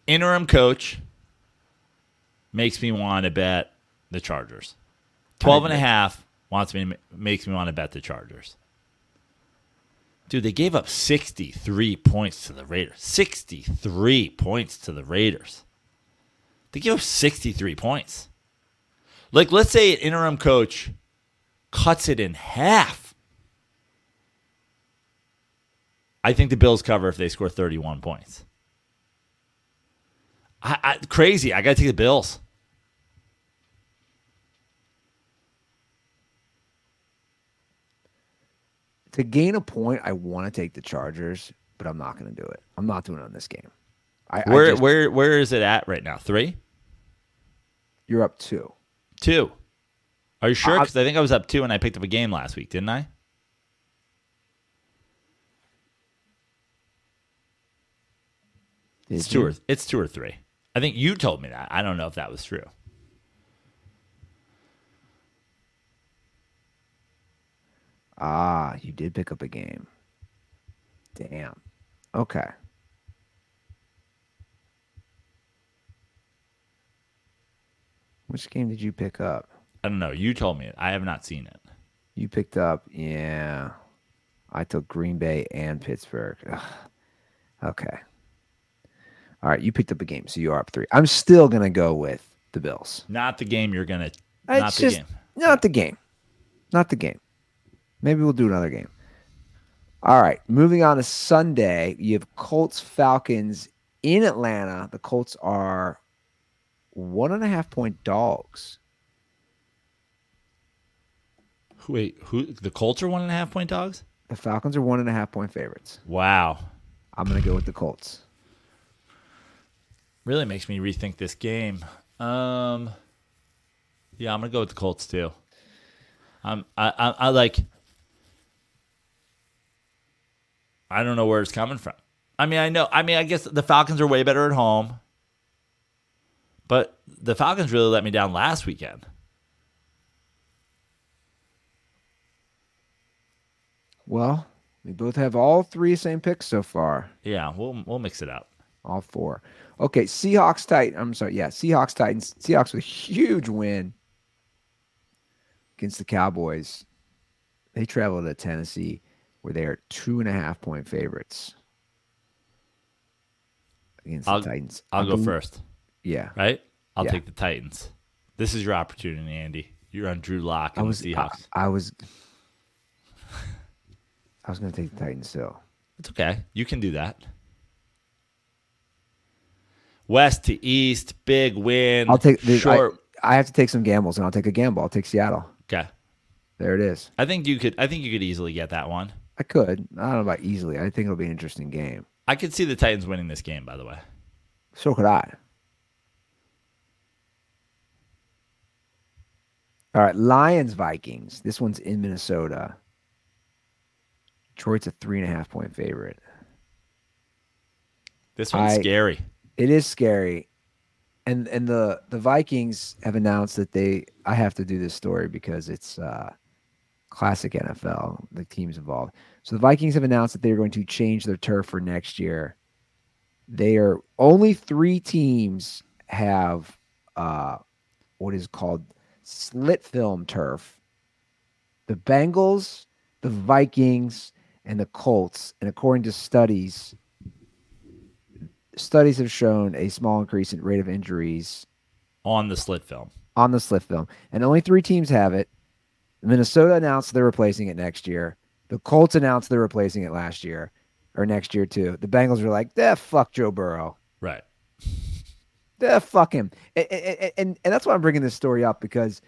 interim coach makes me want to bet the Chargers. 12 and a half wants me makes me want to bet the Chargers. Dude, they gave up 63 points to the Raiders. 63 points to the Raiders. They gave up 63 points. Like, let's say an interim coach cuts it in half. I think the Bills cover if they score 31 points. I, I, crazy. I got to take the Bills. To gain a point, I want to take the Chargers, but I'm not going to do it. I'm not doing it on this game. I, I Where just- where where is it at right now? Three, you're up two. two. Are you sure? Because I think I was up two and I picked up a game last week, didn't I? It's two or it's two or three. I think you told me that. I don't know if that was true. Ah, you did pick up a game. Damn. Okay. Which game did you pick up? I don't know. You told me it. I have not seen it. You picked up, yeah. I took Green Bay and Pittsburgh. Ugh. Okay. All right, you picked up a game, so you are up three. I'm still gonna go with the Bills. Not the game you're gonna. not It's the just game. not the game. Not the game. Maybe we'll do another game. All right, moving on to Sunday. You have Colts Falcons in Atlanta. The Colts are one and a half point dogs. Wait, who? The Colts are one and a half point dogs. The Falcons are one and a half point favorites. Wow, I'm gonna go with the Colts. really makes me rethink this game. Um, yeah, I'm gonna go with the Colts too. I'm I I, I like. I don't know where it's coming from. I mean, I know. I mean, I guess the Falcons are way better at home, but the Falcons really let me down last weekend. Well, we both have all three same picks so far. Yeah, we'll we'll mix it up. All four. Okay, Seahawks Titan. I'm sorry. Yeah, Seahawks Titans. Seahawks with a huge win against the Cowboys. They travel to Tennessee where they are two and a half point favorites against I'll, the Titans. I'll I go bel- first, Yeah. right? I'll Yeah. take the Titans. This is your opportunity, Andy. You're on Drew Lock I and was the I, Seahawks. I was I was gonna take the Titans still. It's okay. You can do that. West to East, big win. I'll take the short. I, I have to take some gambles and I'll take a gamble. I'll take Seattle. okay. There it is. I think you could. I think you could easily get that one. I could. I don't know about easily. I think it'll be an interesting game. I could see the Titans winning this game. By the way, So could I. All right, Lions Vikings. This one's in Minnesota. Detroit's a three and a half point favorite. this one's I- scary. It is scary, and and the the Vikings have announced that they. I have to do this story because it's uh, classic NFL. The teams involved. So the Vikings have announced that they are going to change their turf for next year. They are only three teams have uh, what is called slit film turf. The Bengals, the Vikings, and the Colts. And according to studies, studies have shown a small increase in rate of injuries on the slit film. on the slit film, and only three teams have it. Minnesota announced they're replacing it next year. The Colts announced they're replacing it last year or next year too. The Bengals are like, "Yeah, fuck Joe Burrow. Right. Yeah, fuck him." And, and, and, and that's why I'm bringing this story up because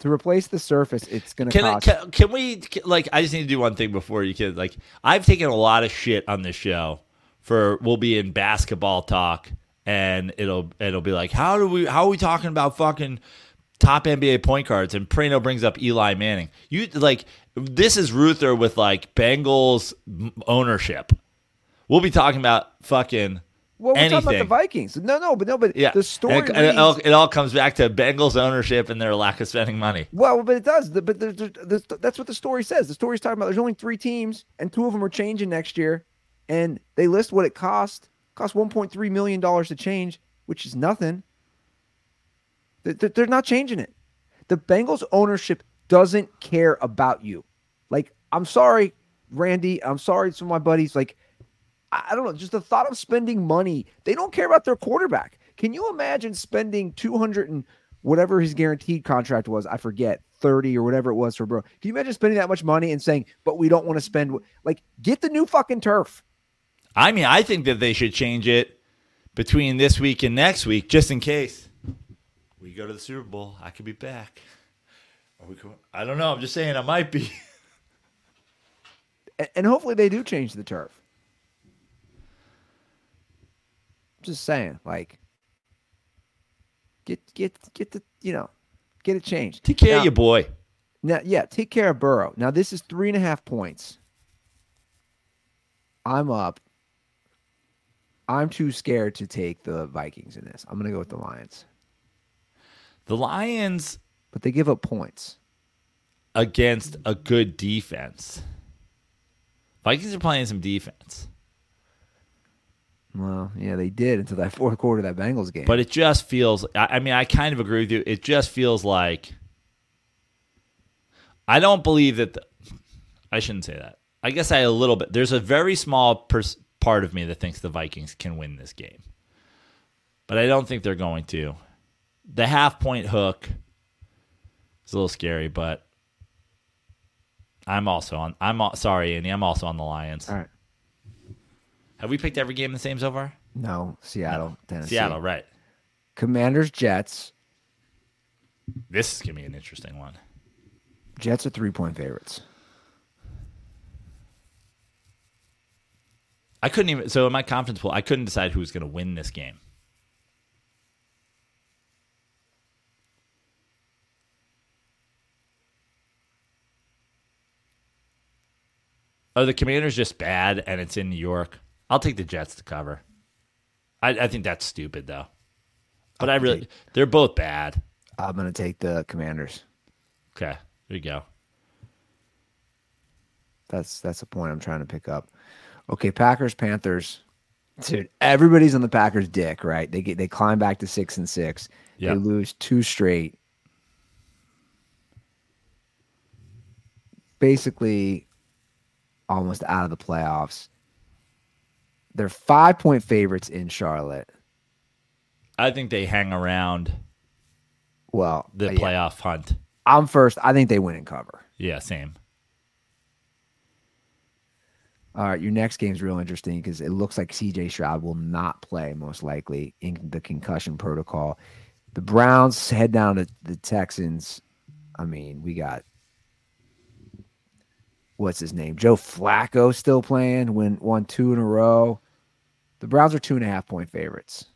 to replace the surface, it's going to Can, I, cost. can can we can- like? I just need to do one thing before you can like. I've taken a lot of shit on this show for we'll be in basketball talk and it'll it'll be like how do we how are we talking about fucking top NBA point guards and Praino brings up Eli Manning. You like this is Ruther with like Bengals ownership. We'll be talking about fucking well, we're anything. talking about the Vikings. No, no, but no, but yeah, the story. It, and it all, it all comes back to Bengals ownership and their lack of spending money. Well, but it does. But there's, there's, that's what the story says. The story's talking about there's only three teams, and two of them are changing next year, and they list what it cost. Cost 1.3 million dollars to change, which is nothing. They- they- They're not changing it. The Bengals ownership doesn't care about you. Like, I'm sorry, Randy. I'm sorry, some of my buddies. Like, I don't know, just the thought of spending money. They don't care about their quarterback. Can you imagine spending 200 and whatever his guaranteed contract was? I forget, 30 or whatever it was for bro. Can you imagine spending that much money and saying, but we don't want to spend like get the new fucking turf? I mean, I think that they should change it between this week and next week, just in case we go to the Super Bowl. I could be back. Are we go- I don't know. I'm just saying I might be. (laughs) And hopefully they do change the turf. Just saying, like get get get the you know get it changed. Take care Now- of your boy. Now, yeah, take care of Burrow. Now, this is three and a half points. I'm up. I'm too scared to take the Vikings in this. I'm going to go with the Lions, The Lions but they give up points. against a good defense. Vikings are playing some defense, Well, yeah, they did until that (laughs) fourth quarter of that Bengals game. but it just feels. I, I mean, I kind of agree with you. It just feels like. I don't believe that. The, I shouldn't say that. I guess I a little bit. There's a very small pers- part of me that thinks the Vikings can win this game, but I don't think they're going to. The half point hook is a little scary, but I'm also on. I'm sorry, Andy. I'm also on the Lions. All right. Have we picked every game the same so far? no, Seattle, Tennessee. Seattle, right? Commanders, Jets. This is gonna be an interesting one. Jets are three point favorites. I couldn't even. So in my confidence pool, I couldn't decide who was going to win this game. Are the Commanders just bad and it's in New York? I'll take the Jets to cover. I, I think that's stupid though. But I really, they're both bad. I'm gonna take the Commanders. Okay, there you go. That's that's the point I'm trying to pick up. Okay, Packers, Panthers. Dude, everybody's on the Packers' dick, right? They get they climb back to six and six. Yeah. They lose two straight. Basically, almost out of the playoffs. They're five point favorites in Charlotte. I think they hang around Well, the yeah. playoff hunt. I'm first. I think they win and cover. Yeah, same. All right, your next game's real interesting because it looks like CJ Stroud will not play most likely in the concussion protocol. The Browns head down to the Texans. I mean, we got what's his name? Joe Flacco still playing, win won two in a row. The Browns are two and a half point favorites.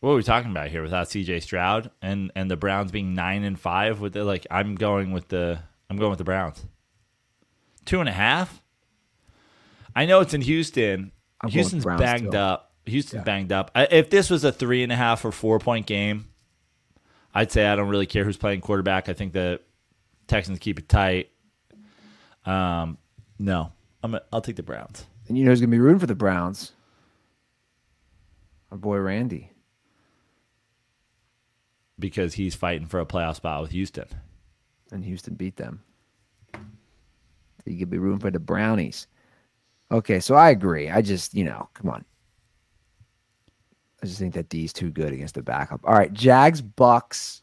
What are we talking about here without CJ Stroud and and the Browns being nine and five with the like? I'm going with the I'm going with the Browns. Two and a half. I know it's in Houston. I'm Houston's banged still. up. Houston's banged up. I, if this was a three and a half or four point game, I'd say I don't really care who's playing quarterback. I think the Texans keep it tight. Um, no, I'm a, I'll take the Browns. And you know who's gonna be rooting for the Browns? Our boy Randy. because he's fighting for a playoff spot with Houston. and Houston beat them. So you could be rooting for the Brownies. Okay, so I agree. I just, you know, come on. I just think that D's too good against the backup. All right, Jags, Bucks.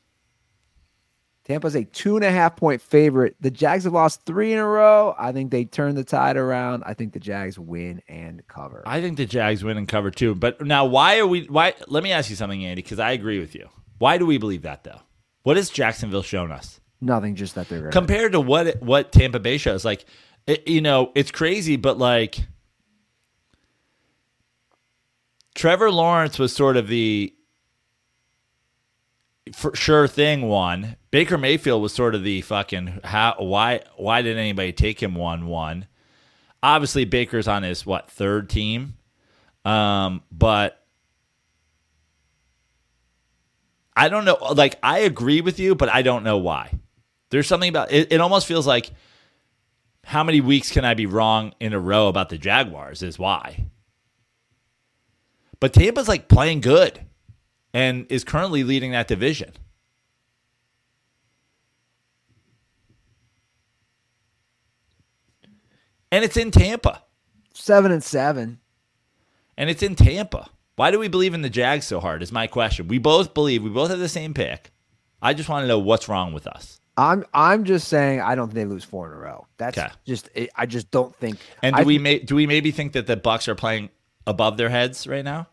Tampa's a two and a half point favorite. The Jags have lost three in a row. I think they turn the tide around. I think the Jags win and cover. I think the Jags win and cover too. But now, why are we? Why? Let me ask you something, Andy, because I agree with you. Why do we believe that though? What has Jacksonville shown us Nothing, just that they're compared to what what Tampa Bay shows? Like, it, you know, it's crazy, but like, Trevor Lawrence was sort of the for sure thing one. Baker Mayfield was sort of the fucking how why why did anybody take him one one? Obviously Baker's on his what third team. Um but I don't know like I agree with you but I don't know why. There's something about it it almost feels like how many weeks can I be wrong in a row about the Jaguars is why. But Tampa's like playing good and is currently leading that division. And it's in Tampa. seven and seven. And it's in Tampa. Why do we believe in the Jags so hard? Is my question. We both believe, we both have the same pick. I just want to know what's wrong with us. I'm I'm just saying I don't think they lose four in a row. That's Okay. just I just don't think. And do I we may, do we maybe think that the Bucks are playing above their heads right now?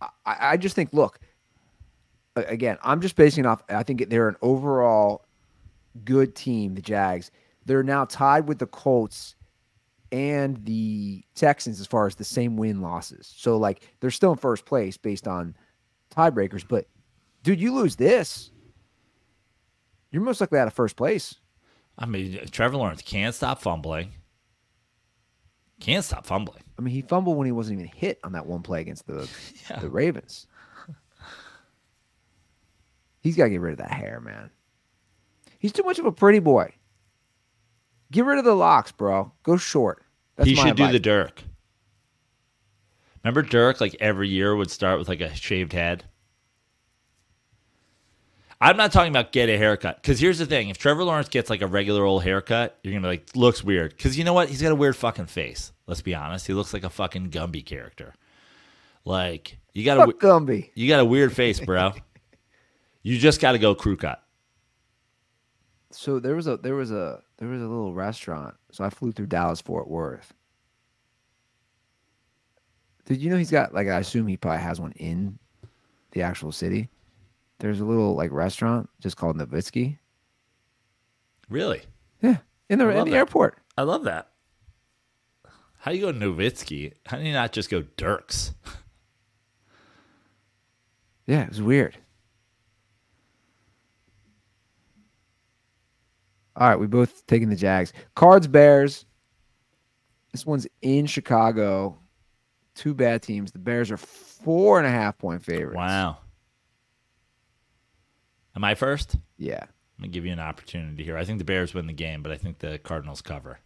I, I just think, look, again, I'm just basing off. I think they're an overall good team, the Jags. They're now tied with the Colts and the Texans as far as the same win losses. So, like, they're still in first place based on tiebreakers. But, dude, you lose this, you're most likely out of first place. I mean, Trevor Lawrence can't stop fumbling. Can't stop fumbling. I mean, he fumbled when he wasn't even hit on that one play against the (laughs) the Ravens. He's got to get rid of that hair, man. He's too much of a pretty boy. Get rid of the locks, bro. Go short. That's he should do the. Dirk. Remember Dirk, like every year would start with like a shaved head? I'm not talking about get a haircut. Because here's the thing if Trevor Lawrence gets like a regular old haircut, you're to be like, looks weird. Because you know what? He's got a weird fucking face. Let's be honest. He looks like a fucking Gumby character. Like, you got a, Fuck Gumby. you got a weird face, bro. you just got to go crew cut. So there was a there was a there was a little restaurant. So I flew through Dallas Fort Worth. Did you know he's got like I assume he probably has one in the actual city. There's a little like restaurant just called Nowitzki. Really? Yeah, in the in the that. airport. I love that. How do you go Nowitzki? How do you not just go Dirks? (laughs) Yeah, it was weird. All right, we both taking the Jags. Cards, Bears. This one's in Chicago. Two bad teams. The Bears are four and a half point favorites. Wow. Am I first? Yeah. I'm gonna give you an opportunity here. I think the Bears win the game, but I think the Cardinals cover.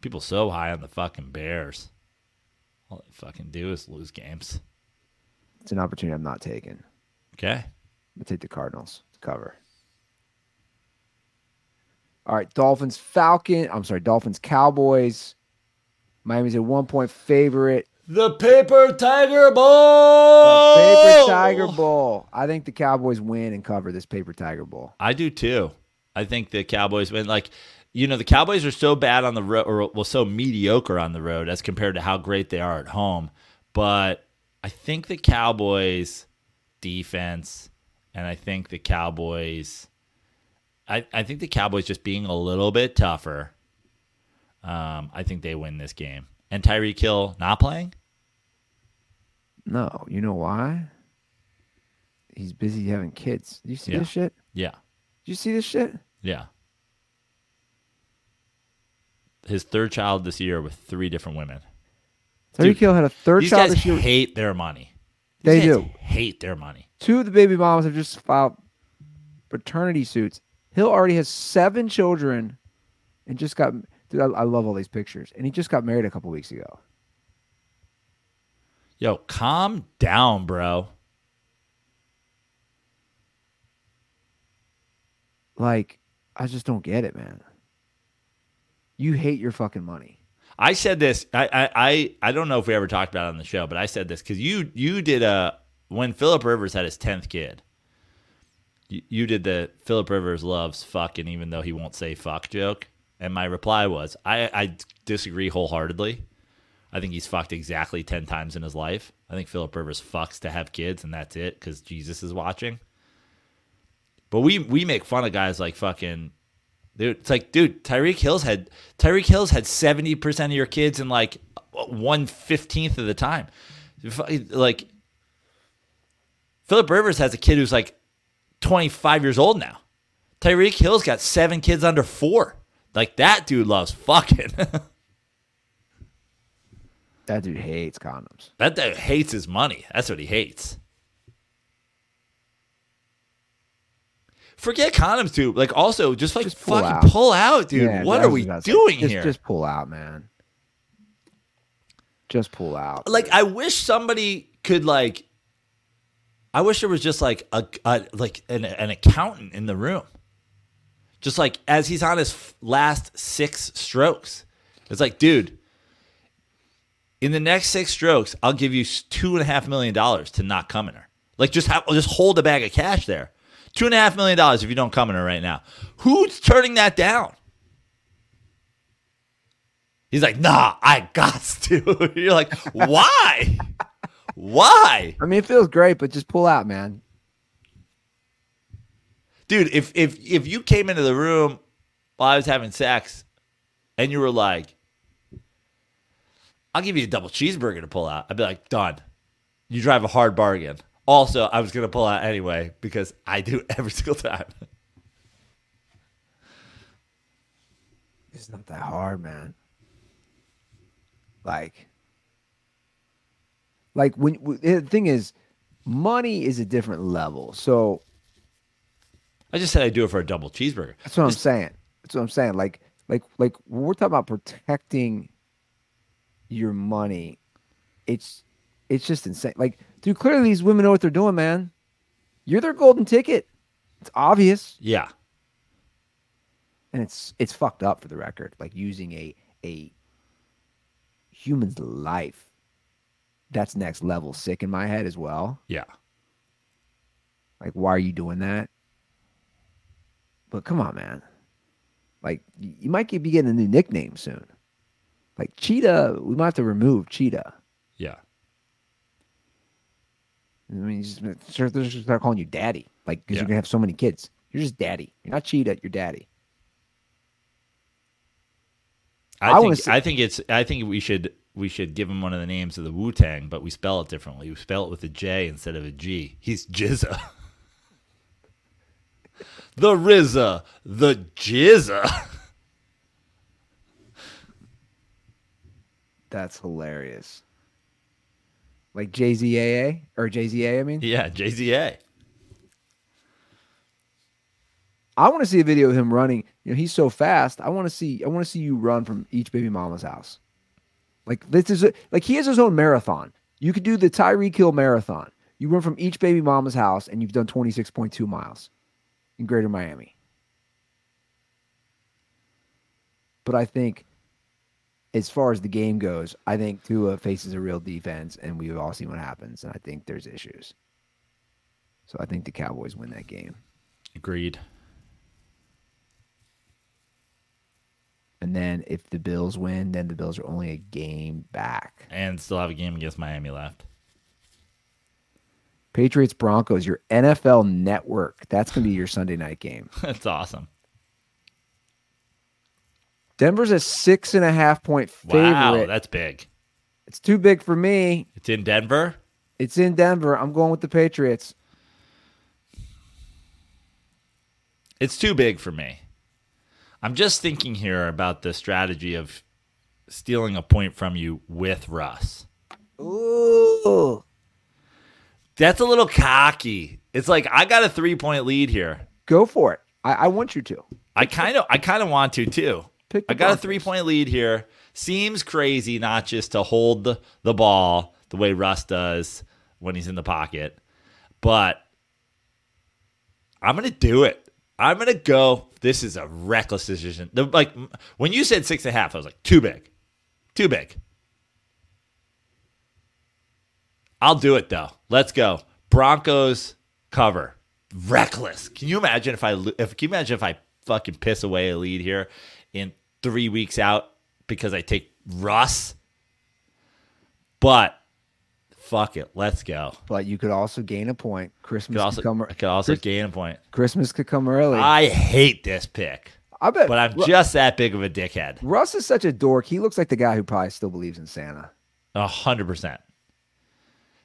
People so high on the fucking Bears. All they fucking do is lose games. It's an opportunity I'm not taking. Okay. I'm gonna take the Cardinals to cover. All right, Dolphins, Falcon. I'm sorry, Dolphins, Cowboys. Miami's a one point favorite. The paper tiger ball. Paper Tiger Bowl. I think the Cowboys win and cover this Paper Tiger Bowl. I do too. I think the Cowboys win. Like, you know, the Cowboys are so bad on the road, or well, so mediocre on the road as compared to how great they are at home. But I think the Cowboys defense, and I think the Cowboys, I, I think the Cowboys just being a little bit tougher. Um, I think they win this game. And Tyreek Hill not playing. No, you know why? He's busy having kids. You see Yeah. this shit? Yeah, Did you see this shit? yeah. His third child this year with three different women. Tyreek Hill had a third These child guys this year. hate their money. They These guys do. hate their money. Two of the baby moms have just filed paternity suits. Hill already has seven children and just got. Dude, I, I love all these pictures. And he just got married a couple weeks ago. Yo, calm down, bro. Like, I just don't get it, man. You hate your fucking money. I said this. I, I I I don't know if we ever talked about it on the show, but I said this because you you did a when Philip Rivers had his tenth kid. You, you did the Philip Rivers loves fucking even though he won't say fuck joke, and my reply was I I disagree wholeheartedly. I think he's fucked exactly ten times in his life. I think Philip Rivers fucks to have kids and that's it because Jesus is watching. But we we make fun of guys like fucking Dude, it's like, dude, Tyreek Hill's had Tyreek Hill's had seventy percent of your kids in like one fifteenth of the time. Like Philip Rivers has a kid who's like twenty five years old now. Tyreek Hill's got seven kids under four. Like that dude loves fucking. (laughs) That dude hates condoms. that dude hates his money. That's what he hates. Forget condoms, dude. Like, also, just like Just pull fucking out. pull out, dude. Yeah, what are we about to say, doing just, here? Just pull out, man. Just pull out. like I wish somebody could like I wish there was just like a, a like an, an accountant in the room. Just like as he's on his last 6 strokes. It's like, dude, in the next 6 strokes, I'll give you two and a half million dollars to not come in her. Like just have just hold a bag of cash there. Two and a half million dollars if you don't come in her right now. Who's turning that down? He's like, nah, I got (laughs) to. (laughs) You're like, why? why? I mean, it feels great, but just pull out, man. Dude, if if if you came into the room while I was having sex and you were like, I'll give you a double cheeseburger to pull out, I'd be like, done. You drive a hard bargain. Also, I was gonna pull out anyway because I do (laughs) every single time. It's not that hard, man. Like, like when the thing is, money is a different level. So I just said I'd do it for a double cheeseburger. that's what I'm saying. That's what I'm saying. Like, like, like we're talking about protecting your money. It's, it's just insane. Like, dude, clearly these women know what they're doing, man. You're their golden ticket. It's obvious. Yeah. and it's it's fucked up for the record like using a a human's life that's next level sick in my head as well Yeah. like why are you doing that but come on man like you might be getting a new nickname soon like cheetah we might have to remove cheetah Yeah. i mean just they're just start calling you daddy like because Yeah. you're gonna have so many kids you're just daddy you're not cheetah you're daddy I, I think see- I think it's I think we should we should give him one of the names of the Wu Tang, but we spell it differently. We spell it with a J instead of a G. He's Jizza. (laughs) the RZA, the Jizza. (laughs) That's hilarious. Like JZAA or JZA, I mean. Yeah, JZA. I want to see a video of him running. You know, he's so fast. I want to see. I want to see you run from each baby mama's house. Like this is a, like he has his own marathon. You could do the Tyreek Hill marathon. You run from each baby mama's house, and you've done twenty six point two miles in Greater Miami. But I think, as far as the game goes, I think Tua faces a real defense, and we've all seen what happens. And I think there's issues. So I think the Cowboys win that game. Agreed. And then if the Bills win, then the Bills are only a game back. And still have a game against Miami left. Patriots Broncos, your NFL network. That's going to be your Sunday night game. (laughs) That's awesome. Denver's a six and a half point favorite. Wow, that's big. it's too big for me. It's in Denver. It's in Denver. I'm going with the Patriots. It's too big for me. I'm just thinking here about the strategy of stealing a point from you with Russ. Ooh. That's a little cocky. It's like I got a three point lead here. Go for it. I, I want you to. I kind of I kind of want to too. Pick I got a three point lead here. Seems crazy not just to hold the, the ball the way Russ does when he's in the pocket, but I'm gonna do it. I'm gonna go. This is a reckless decision. The, like when you said six and a half, I was like too big, too big. I'll do it though. Let's go. Broncos cover. Reckless. Can you imagine if I if can you imagine if I fucking piss away a lead here in three weeks out because I take Russ? But fuck it, let's go. But you could also gain a point. Christmas Could also could come. I could also gain a point. Christmas could come early. I hate this pick, I bet. but I'm Ru- just that big of a dickhead. Russ is such a dork. He looks like the guy who probably still believes in Santa. A hundred percent.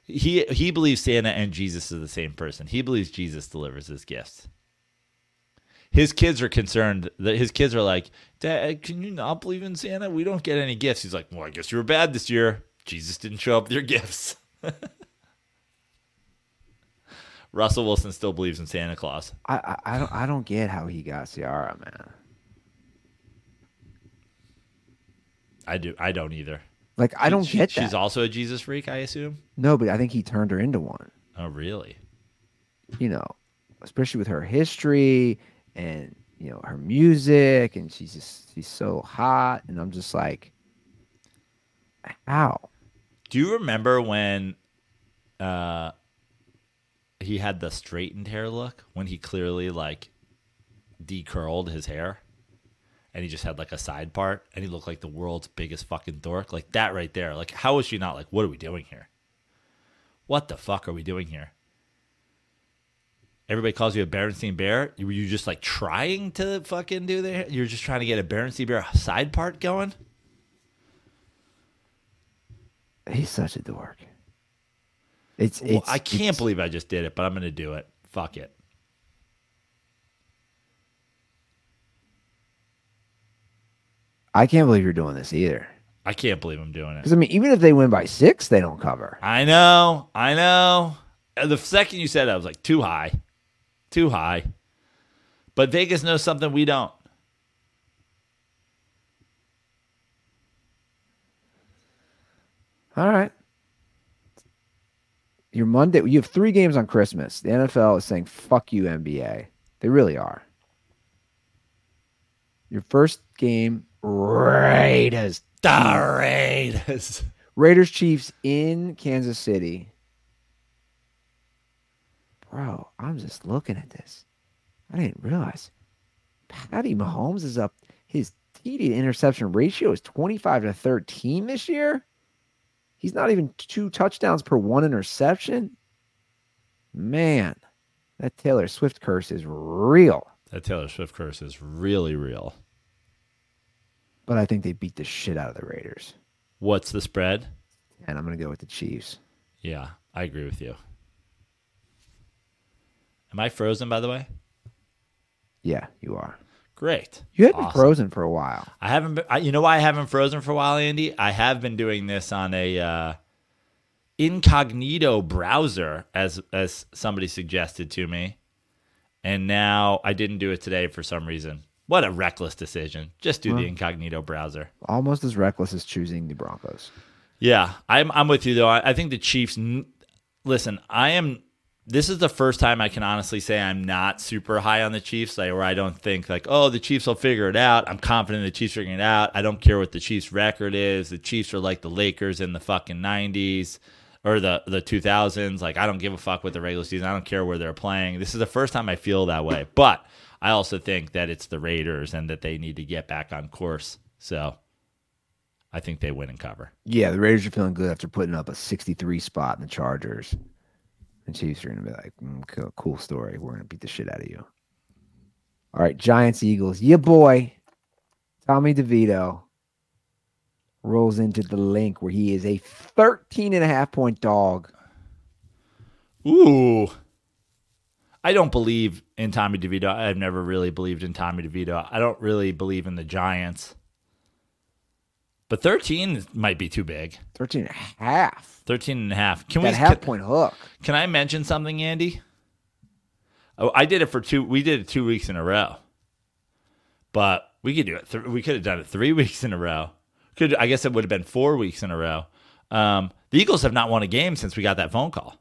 He he believes Santa and Jesus are the same person. He believes Jesus delivers his gifts. His kids are concerned that his kids are like, Dad, uh, can you not believe in Santa? We don't get any gifts. He's like, Well, I guess you were bad this year. Jesus didn't show up with your gifts. (laughs) Russell Wilson still believes in Santa Claus. I, I I don't I don't get how he got Ciara, man. I do. I don't either. Like I don't She- get She's that. also a Jesus freak, I assume. no, but I think he turned her into one. Oh, really? You know, especially with her history and you know her music, and she's just she's so hot, and I'm just like, how? Do you remember when uh he had the straightened hair look when he clearly like decurled his hair and he just had like a side part and he looked like the world's biggest fucking dork? Like that right there like how is she not like what are we doing here? What the fuck are we doing here everybody calls you a Berenstein Bear were you just like trying to fucking do the you're just trying to get a Berenstein Bear side part going He's such a dork. It's Well, it's I can't it's- believe I just did it, but I'm going to do it. Fuck it. I can't believe you're doing this either. I can't believe I'm doing it. Because I mean, even if they win by six, they don't cover. I know. I know. The second you said it, I was like, too high. Too high. But Vegas knows something we don't. All right. Your Monday, you have three games on Christmas. The NFL is saying, fuck you, NBA. They really are. Your first game, Raiders. The Raiders. Raiders Chiefs in Kansas City. Bro, I'm just looking at this. I didn't realize Patty Mahomes is up. His TD to interception ratio is 25 to 13 this year. He's not even two touchdowns per one interception. Man, that Taylor Swift curse is real. That Taylor Swift curse is really real. But I think they beat the shit out of the Raiders. What's the spread? And I'm going to go with the Chiefs. Yeah, I agree with you. Am I frozen, by the way? Yeah, you are. Great. You been Awesome. frozen for a while. I haven't been. I, you know why I haven't frozen for a while, Andy? I have been doing this on a uh, incognito browser, as as somebody suggested to me, and now I didn't do it today for some reason. What a reckless decision! Just do the incognito browser. Almost as reckless as choosing the Broncos. Yeah, I'm I'm with you though. I, I think the Chiefs. n- Listen, I am. This is the first time I can honestly say I'm not super high on the Chiefs, like where I don't think like, oh, the Chiefs will figure it out. I'm confident the Chiefs figuring it out. I don't care what the Chiefs' record is. The Chiefs are like the Lakers in the fucking '90s or the the 2000s. Like I don't give a fuck with the regular season. I don't care where they're playing. This is the first time I feel that way. But I also think that it's the Raiders and that they need to get back on course. So I think they win and cover. Yeah, the Raiders are feeling good after putting up a 63 spot in the Chargers. The Chiefs are going to be like, mm, cool, story. We're going to beat the shit out of you. All right, Giants, Eagles. Yeah, boy. Tommy DeVito rolls into the Linc where he is a 13 and a half point dog. Ooh. I don't believe in Tommy DeVito. I've never really believed in Tommy DeVito. I don't really believe in the Giants. But 13 might be too big. 13 and a half. 13 and a half. Can That we half can, point hook. can I mention something, Andy? Oh, I did it for two we did it 2 weeks in a row. But we could do it th- we could have done it 3 (laughs) weeks in a row. Could I guess it would have been 4 weeks in a row. Um, the Eagles have not won a game since we got that phone call.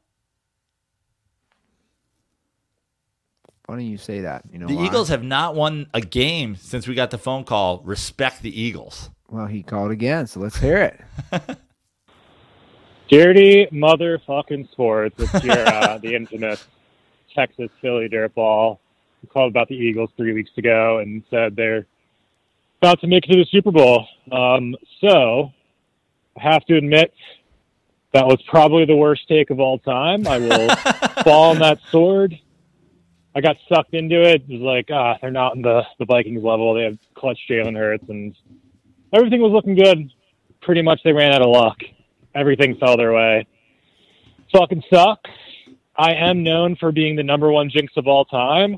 Funny you say that. You know The why? Eagles have not won a game since we got the phone call. Respect the Eagles. Well, he called again, so let's hear it. (laughs) Dirty motherfucking sports. It's your uh, (laughs) the infamous Texas Philly dirt ball. We called about the Eagles three weeks ago and said they're about to make it to the Super Bowl. Um, so I have to admit that was probably the worst take of all time. I will (laughs) fall on that sword. I got sucked into it. It was like, ah, they're not in the, the Vikings level. They have clutch Jalen Hurts and everything was looking good. Pretty much they ran out of luck everything fell their way. Fucking sucks. I am known for being the number one jinx of all time.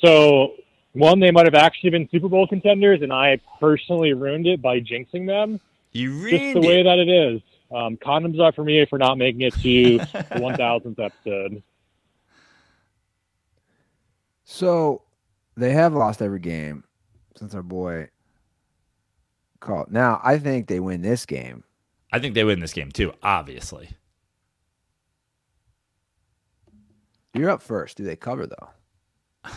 So, one, they might have actually been Super Bowl contenders, and I personally ruined it by jinxing them. You really Just ruined the way it. that it is. Um, condoms are for me for not making it to (laughs) the 1000th episode. So they have lost every game since our boy called. Now, I think they win this game. I think they win this game too, obviously. You're up first. Do they cover though? (sighs)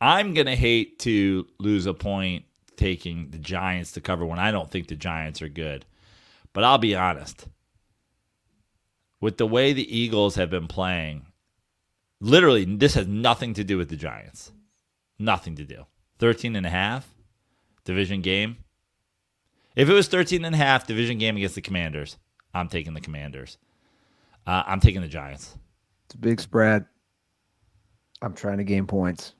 I'm going to hate to lose a point taking the Giants to cover when I don't think the Giants are good. But I'll be honest. With the way the Eagles have been playing, literally, this has nothing to do with the Giants. Nothing to do. 13 and a half division game. If it was 13 and a half division game against the Commanders, I'm taking the Commanders. Uh, I'm taking the Giants. It's a big spread. I'm trying to gain points.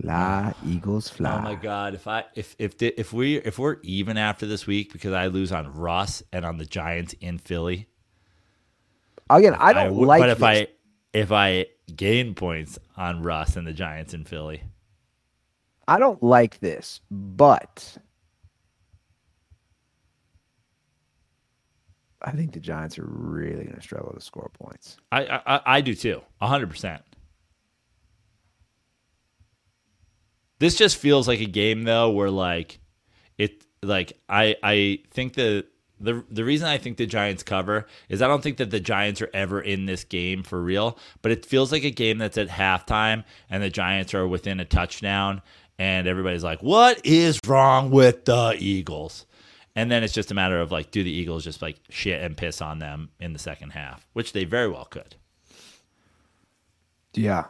Fly, Eagles, fly. Oh my god! If I if if the, if we if we're even after this week because I lose on Russ and on the Giants in Philly, Again, I don't would- like But if this. I if I gain points on Russ and the Giants in Philly, I don't like this, but I think the Giants are really going to struggle to score points. I I, I- do too, hundred percent. This just feels like a game though, where like it like I I think the the the reason I think the Giants cover is I don't think that the Giants are ever in this game for real, but it feels like a game that's at halftime and the Giants are within a touchdown and everybody's like, "What is wrong with the Eagles?" And then it's just a matter of like, do the Eagles just like shit and piss on them in the second half, which they very well could. Yeah.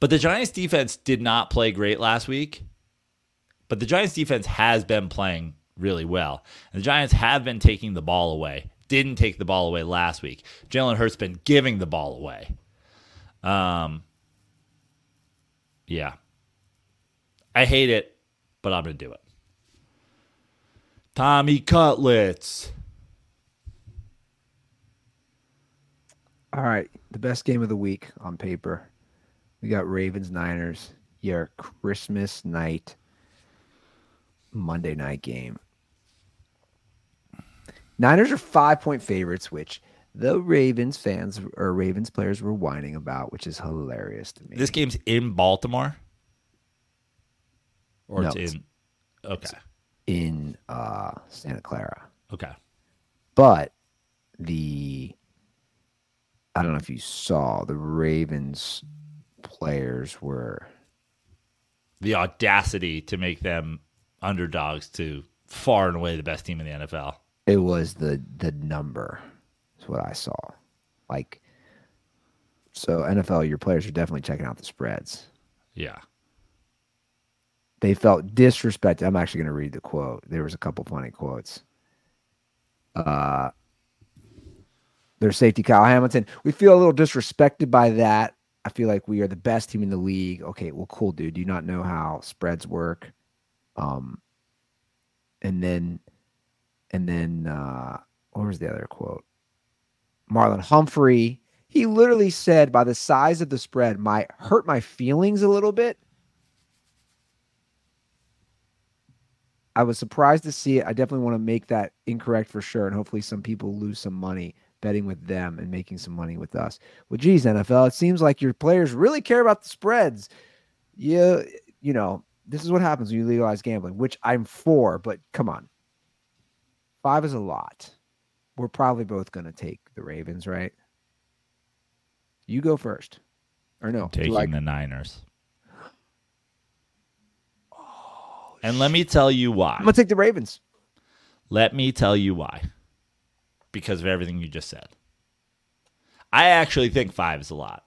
But the Giants defense did not play great last week. But the Giants defense has been playing really well. And the Giants have been taking the ball away. Didn't take the ball away last week. Jalen Hurts been giving the ball away. Um Yeah. I hate it, but I'm gonna do it. Tommy Cutlets. All right. The best game of the week on paper We got Ravens Niners. Your Christmas night, Monday night game. Niners are five point favorites, which the Ravens fans or Ravens players were whining about, which is hilarious to me. This game's in Baltimore, or No, it's it's- in. Okay. In uh, Santa Clara. Okay. But the I don't know if you saw the Ravens players were The audacity to make them underdogs to far and away the best team in the NFL. it was the the number is what I saw. Like so NFL your players are definitely checking out the spreads. Yeah. They felt disrespected. I'm actually going to read the quote. There was a couple funny quotes. Uh their safety Kyle Hamilton. We feel a little disrespected by that. I feel like we are the best team in the league. Okay, well, cool, dude. Do you not know how spreads work? Um, and then, and then, uh, what was the other quote? Marlon Humphrey. He literally said, "By the size of the spread, might hurt my feelings a little bit." I was surprised to see it. I definitely want to make that incorrect for sure, and hopefully, some people lose some money betting with them and making some money with us. Well, geez, NFL, it seems like your players really care about the spreads. Yeah, you know, this is what happens when you legalize gambling, which I'm for, but come on. Five is a lot. We're probably both going to take the Ravens, right? You go first. Or no? do Taking I- the Niners. And let me tell you why. I'm going to take the Ravens. Let me tell you why. Because of everything you just said. I actually think five is a lot.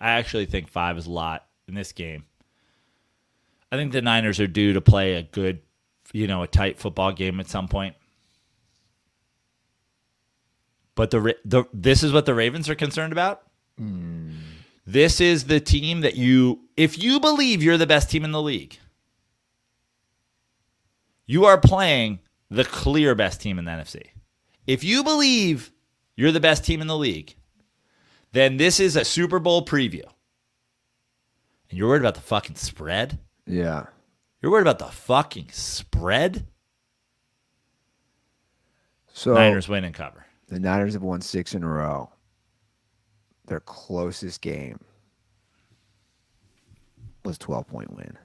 I actually think five is a lot in this game. I think the Niners are due to play a good, you know, a tight football game at some point. But the the this is what the Ravens are concerned about. Hmm. This is the team that you, if you believe you're the best team in the league, you are playing the clear best team in the NFC. If you believe you're the best team in the league, then this is a Super Bowl preview. And you're worried about the fucking spread? Yeah. You're worried about the fucking spread? So Niners win and cover. The Niners have won six in a row. Their closest game was 12 point win.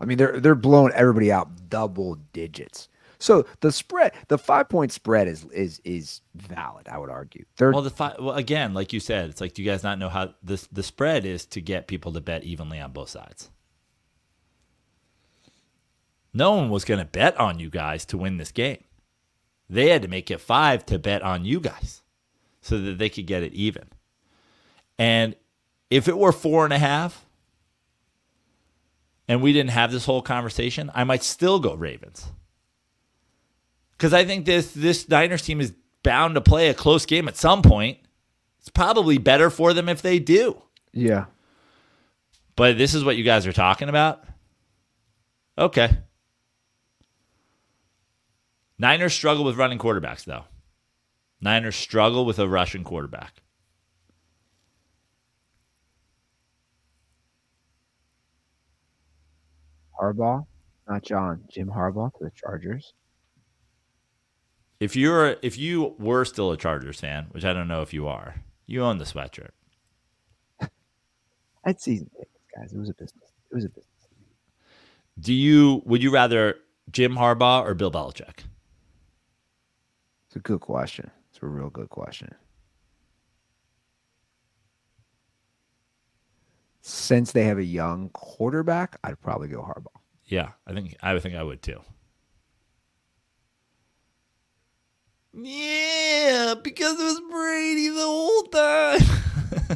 I mean, they're they're blowing everybody out double digits. So the spread, the five point spread is is is valid. I would argue. They're Well, the fi- well again, like you said, it's like do you guys not know how this the spread is to get people to bet evenly on both sides. No one was going to bet on you guys to win this game. They had to make it five to bet on you guys, so that they could get it even. And if it were four and a half, and we didn't have this whole conversation, I might still go Ravens because I think this this Niners team is bound to play a close game at some point. It's probably better for them if they do. yeah. But this is what you guys are talking about. Okay. Niners struggle with running quarterbacks, though. Niners struggle with a Russian quarterback. Harbaugh, not John, Jim Harbaugh to the Chargers. If you're if you were still a Chargers fan, which I don't know if you are, you own the sweatshirt. (laughs) I'd season tickets, guys. It was a business. It was a business. Do you would you rather Jim Harbaugh or Bill Belichick? It's a good question. It's a real good question. Since they have a young quarterback, I'd probably go Harbaugh. Yeah, I think I would think I would too. Yeah, because it was Brady the whole time.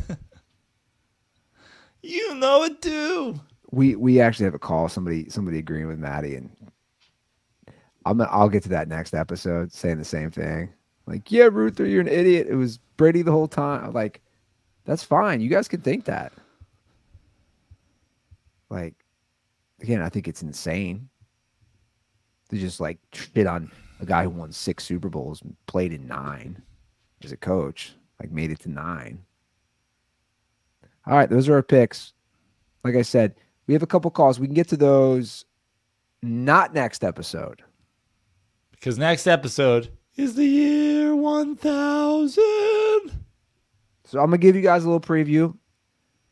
(laughs) you know it too. We we actually have a call. Somebody somebody agreeing with Maddie, and I'm I'll get to that next episode, saying the same thing. Like, yeah, Ruther, you're an idiot. It was Brady the whole time. Like, that's fine. You guys can think that. Like, again, I think it's insane to just like shit on a guy who won six Super Bowls and played in nine as a coach, like made it to nine. All right, those are our picks. Like I said, we have a couple calls. We can get to those not next episode. Because next episode is the year 1000. So I'm gonna give you guys a little preview.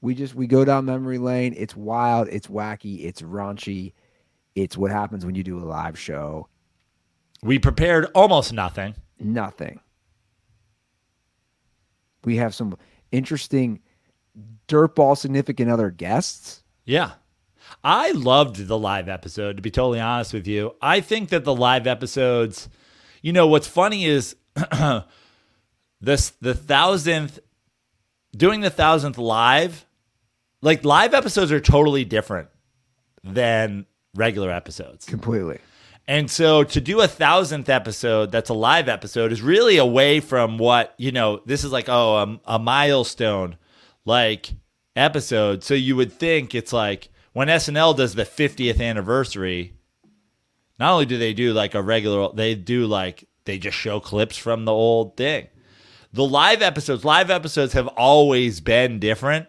We just we go down memory lane. It's wild, it's wacky, it's raunchy. It's what happens when you do a live show. We prepared almost nothing. Nothing. We have some interesting dirtball significant other guests. Yeah. I loved the live episode, to be totally honest with you. I think that the live episodes, you know, what's funny is (clears throat) this the thousandth doing the thousandth live, like live episodes are totally different than regular episodes. Completely. And so to do a thousandth episode that's a live episode is really away from what, you know, this is like, oh, a, a milestone like episode. So you would think it's like when SNL does the 50th anniversary, not only do they do like a regular, they do like, they just show clips from the old thing. The live episodes, live episodes have always been different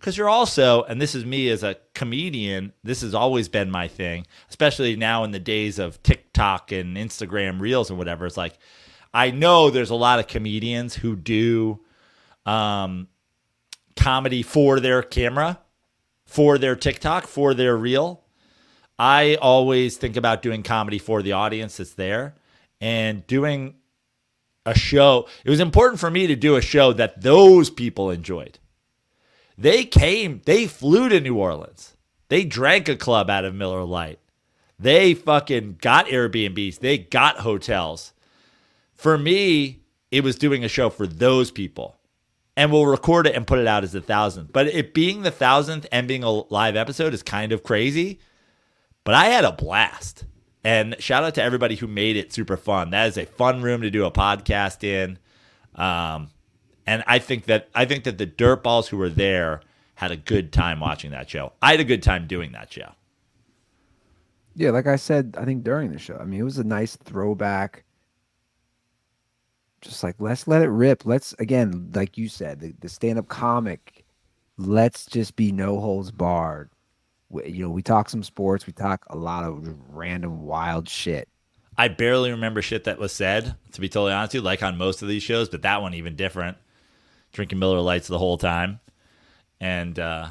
because you're also, and this is me as a comedian, this has always been my thing, especially now in the days of TikTok and Instagram Reels and whatever. It's like, I know there's a lot of comedians who do um, comedy for their camera, for their TikTok, for their reel. I always think about doing comedy for the audience that's there and doing a show. It was important for me to do a show that those people enjoyed. They came, they flew to New Orleans. They drank a club out of Miller Lite. They fucking got Airbnbs. They got hotels. For me, it was doing a show for those people. And we'll record it and put it out as the thousandth. But it being the thousandth and being a live episode is kind of crazy. But I had a blast. And shout out to everybody who made it super fun. That is a fun room to do a podcast in. Um, and I think that I think that the dirtballs who were there had a good time watching that show. I had a good time doing that show. Yeah, like I said, I think during the show. I mean, it was a nice throwback. Just like let's let it rip. Let's again, like you said, the, the stand-up comic. Let's just be no holds barred. We, you know, we talk some sports. We talk a lot of random wild shit. I barely remember shit that was said, to be totally honest with you, like on most of these shows, but that one even different. Drinking Miller Lites the whole time. And uh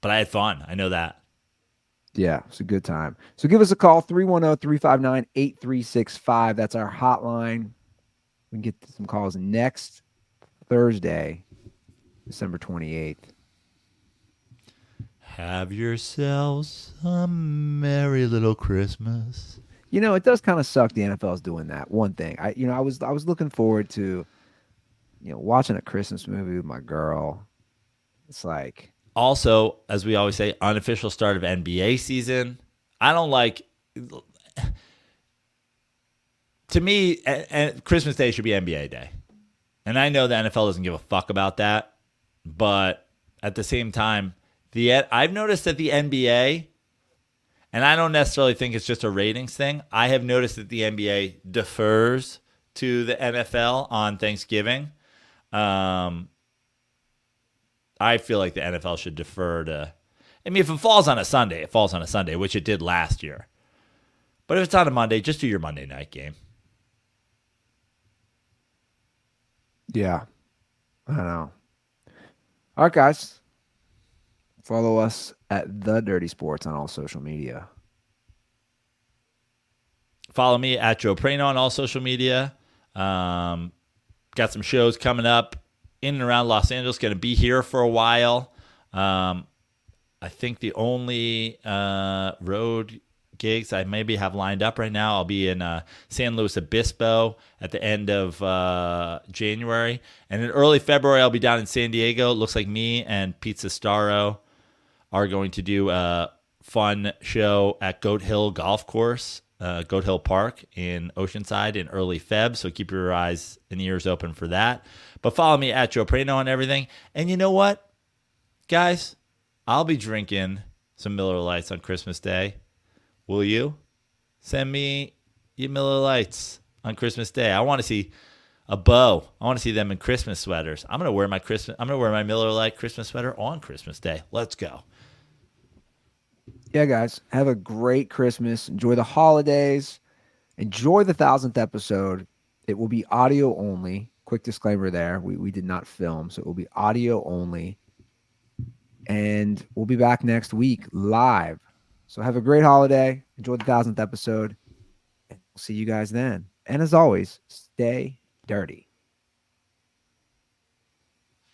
but I had fun. I know that. Yeah, it's a good time. So give us a call 310-359-8365. That's our hotline. We can get some calls next Thursday, December 28th. Have yourselves a merry little Christmas. You know, it does kind of suck the NFL's doing that. One thing. I you know, I was I was looking forward to you know, watching a Christmas movie with my girl. It's like Also, as we always say, unofficial start of NBA season. I don't like to me, and Christmas Day should be NBA Day. And I know the NFL doesn't give a fuck about that, but at the same time, the I've noticed that the NBA, and I don't necessarily think it's just a ratings thing. I have noticed that the NBA defers to the NFL on Thanksgiving. Um, I feel like the NFL should defer to. I mean, if it falls on a Sunday, it falls on a Sunday, which it did last year. But if it's on a Monday, just do your Monday night game. Yeah. I know. All right, guys. Follow us at The Dirty Sports on all social media. Follow me at Joe Praino on all social media. Um, got some shows coming up in and around Los Angeles. Going to be here for a while. Um, I think the only uh, road gigs I maybe have lined up right now. I'll be in uh, San Luis Obispo at the end of uh, January, and in early February I'll be down in San Diego. It looks like me and Pizza Starro are going to do a fun show at Goat Hill Golf Course, uh, Goat Hill Park in Oceanside in early Feb. So keep your eyes and ears open for that. But follow me at Joe Praino on everything. And you know what, guys? I'll be drinking some Miller Lites on Christmas Day. Will you? Send me your Miller Lites on Christmas Day. I want to see a bow. I want to see them in Christmas sweaters. I'm gonna wear my Christmas. I'm gonna wear my Miller Lite Christmas sweater on Christmas Day. Let's go. Yeah, guys, have a great Christmas. Enjoy the holidays. Enjoy the thousandth episode. It will be audio only. Quick disclaimer there. We, we did not film, so it will be audio only. And we'll be back next week live. So have a great holiday. Enjoy the thousandth episode. And we'll see you guys then. And as always, stay dirty.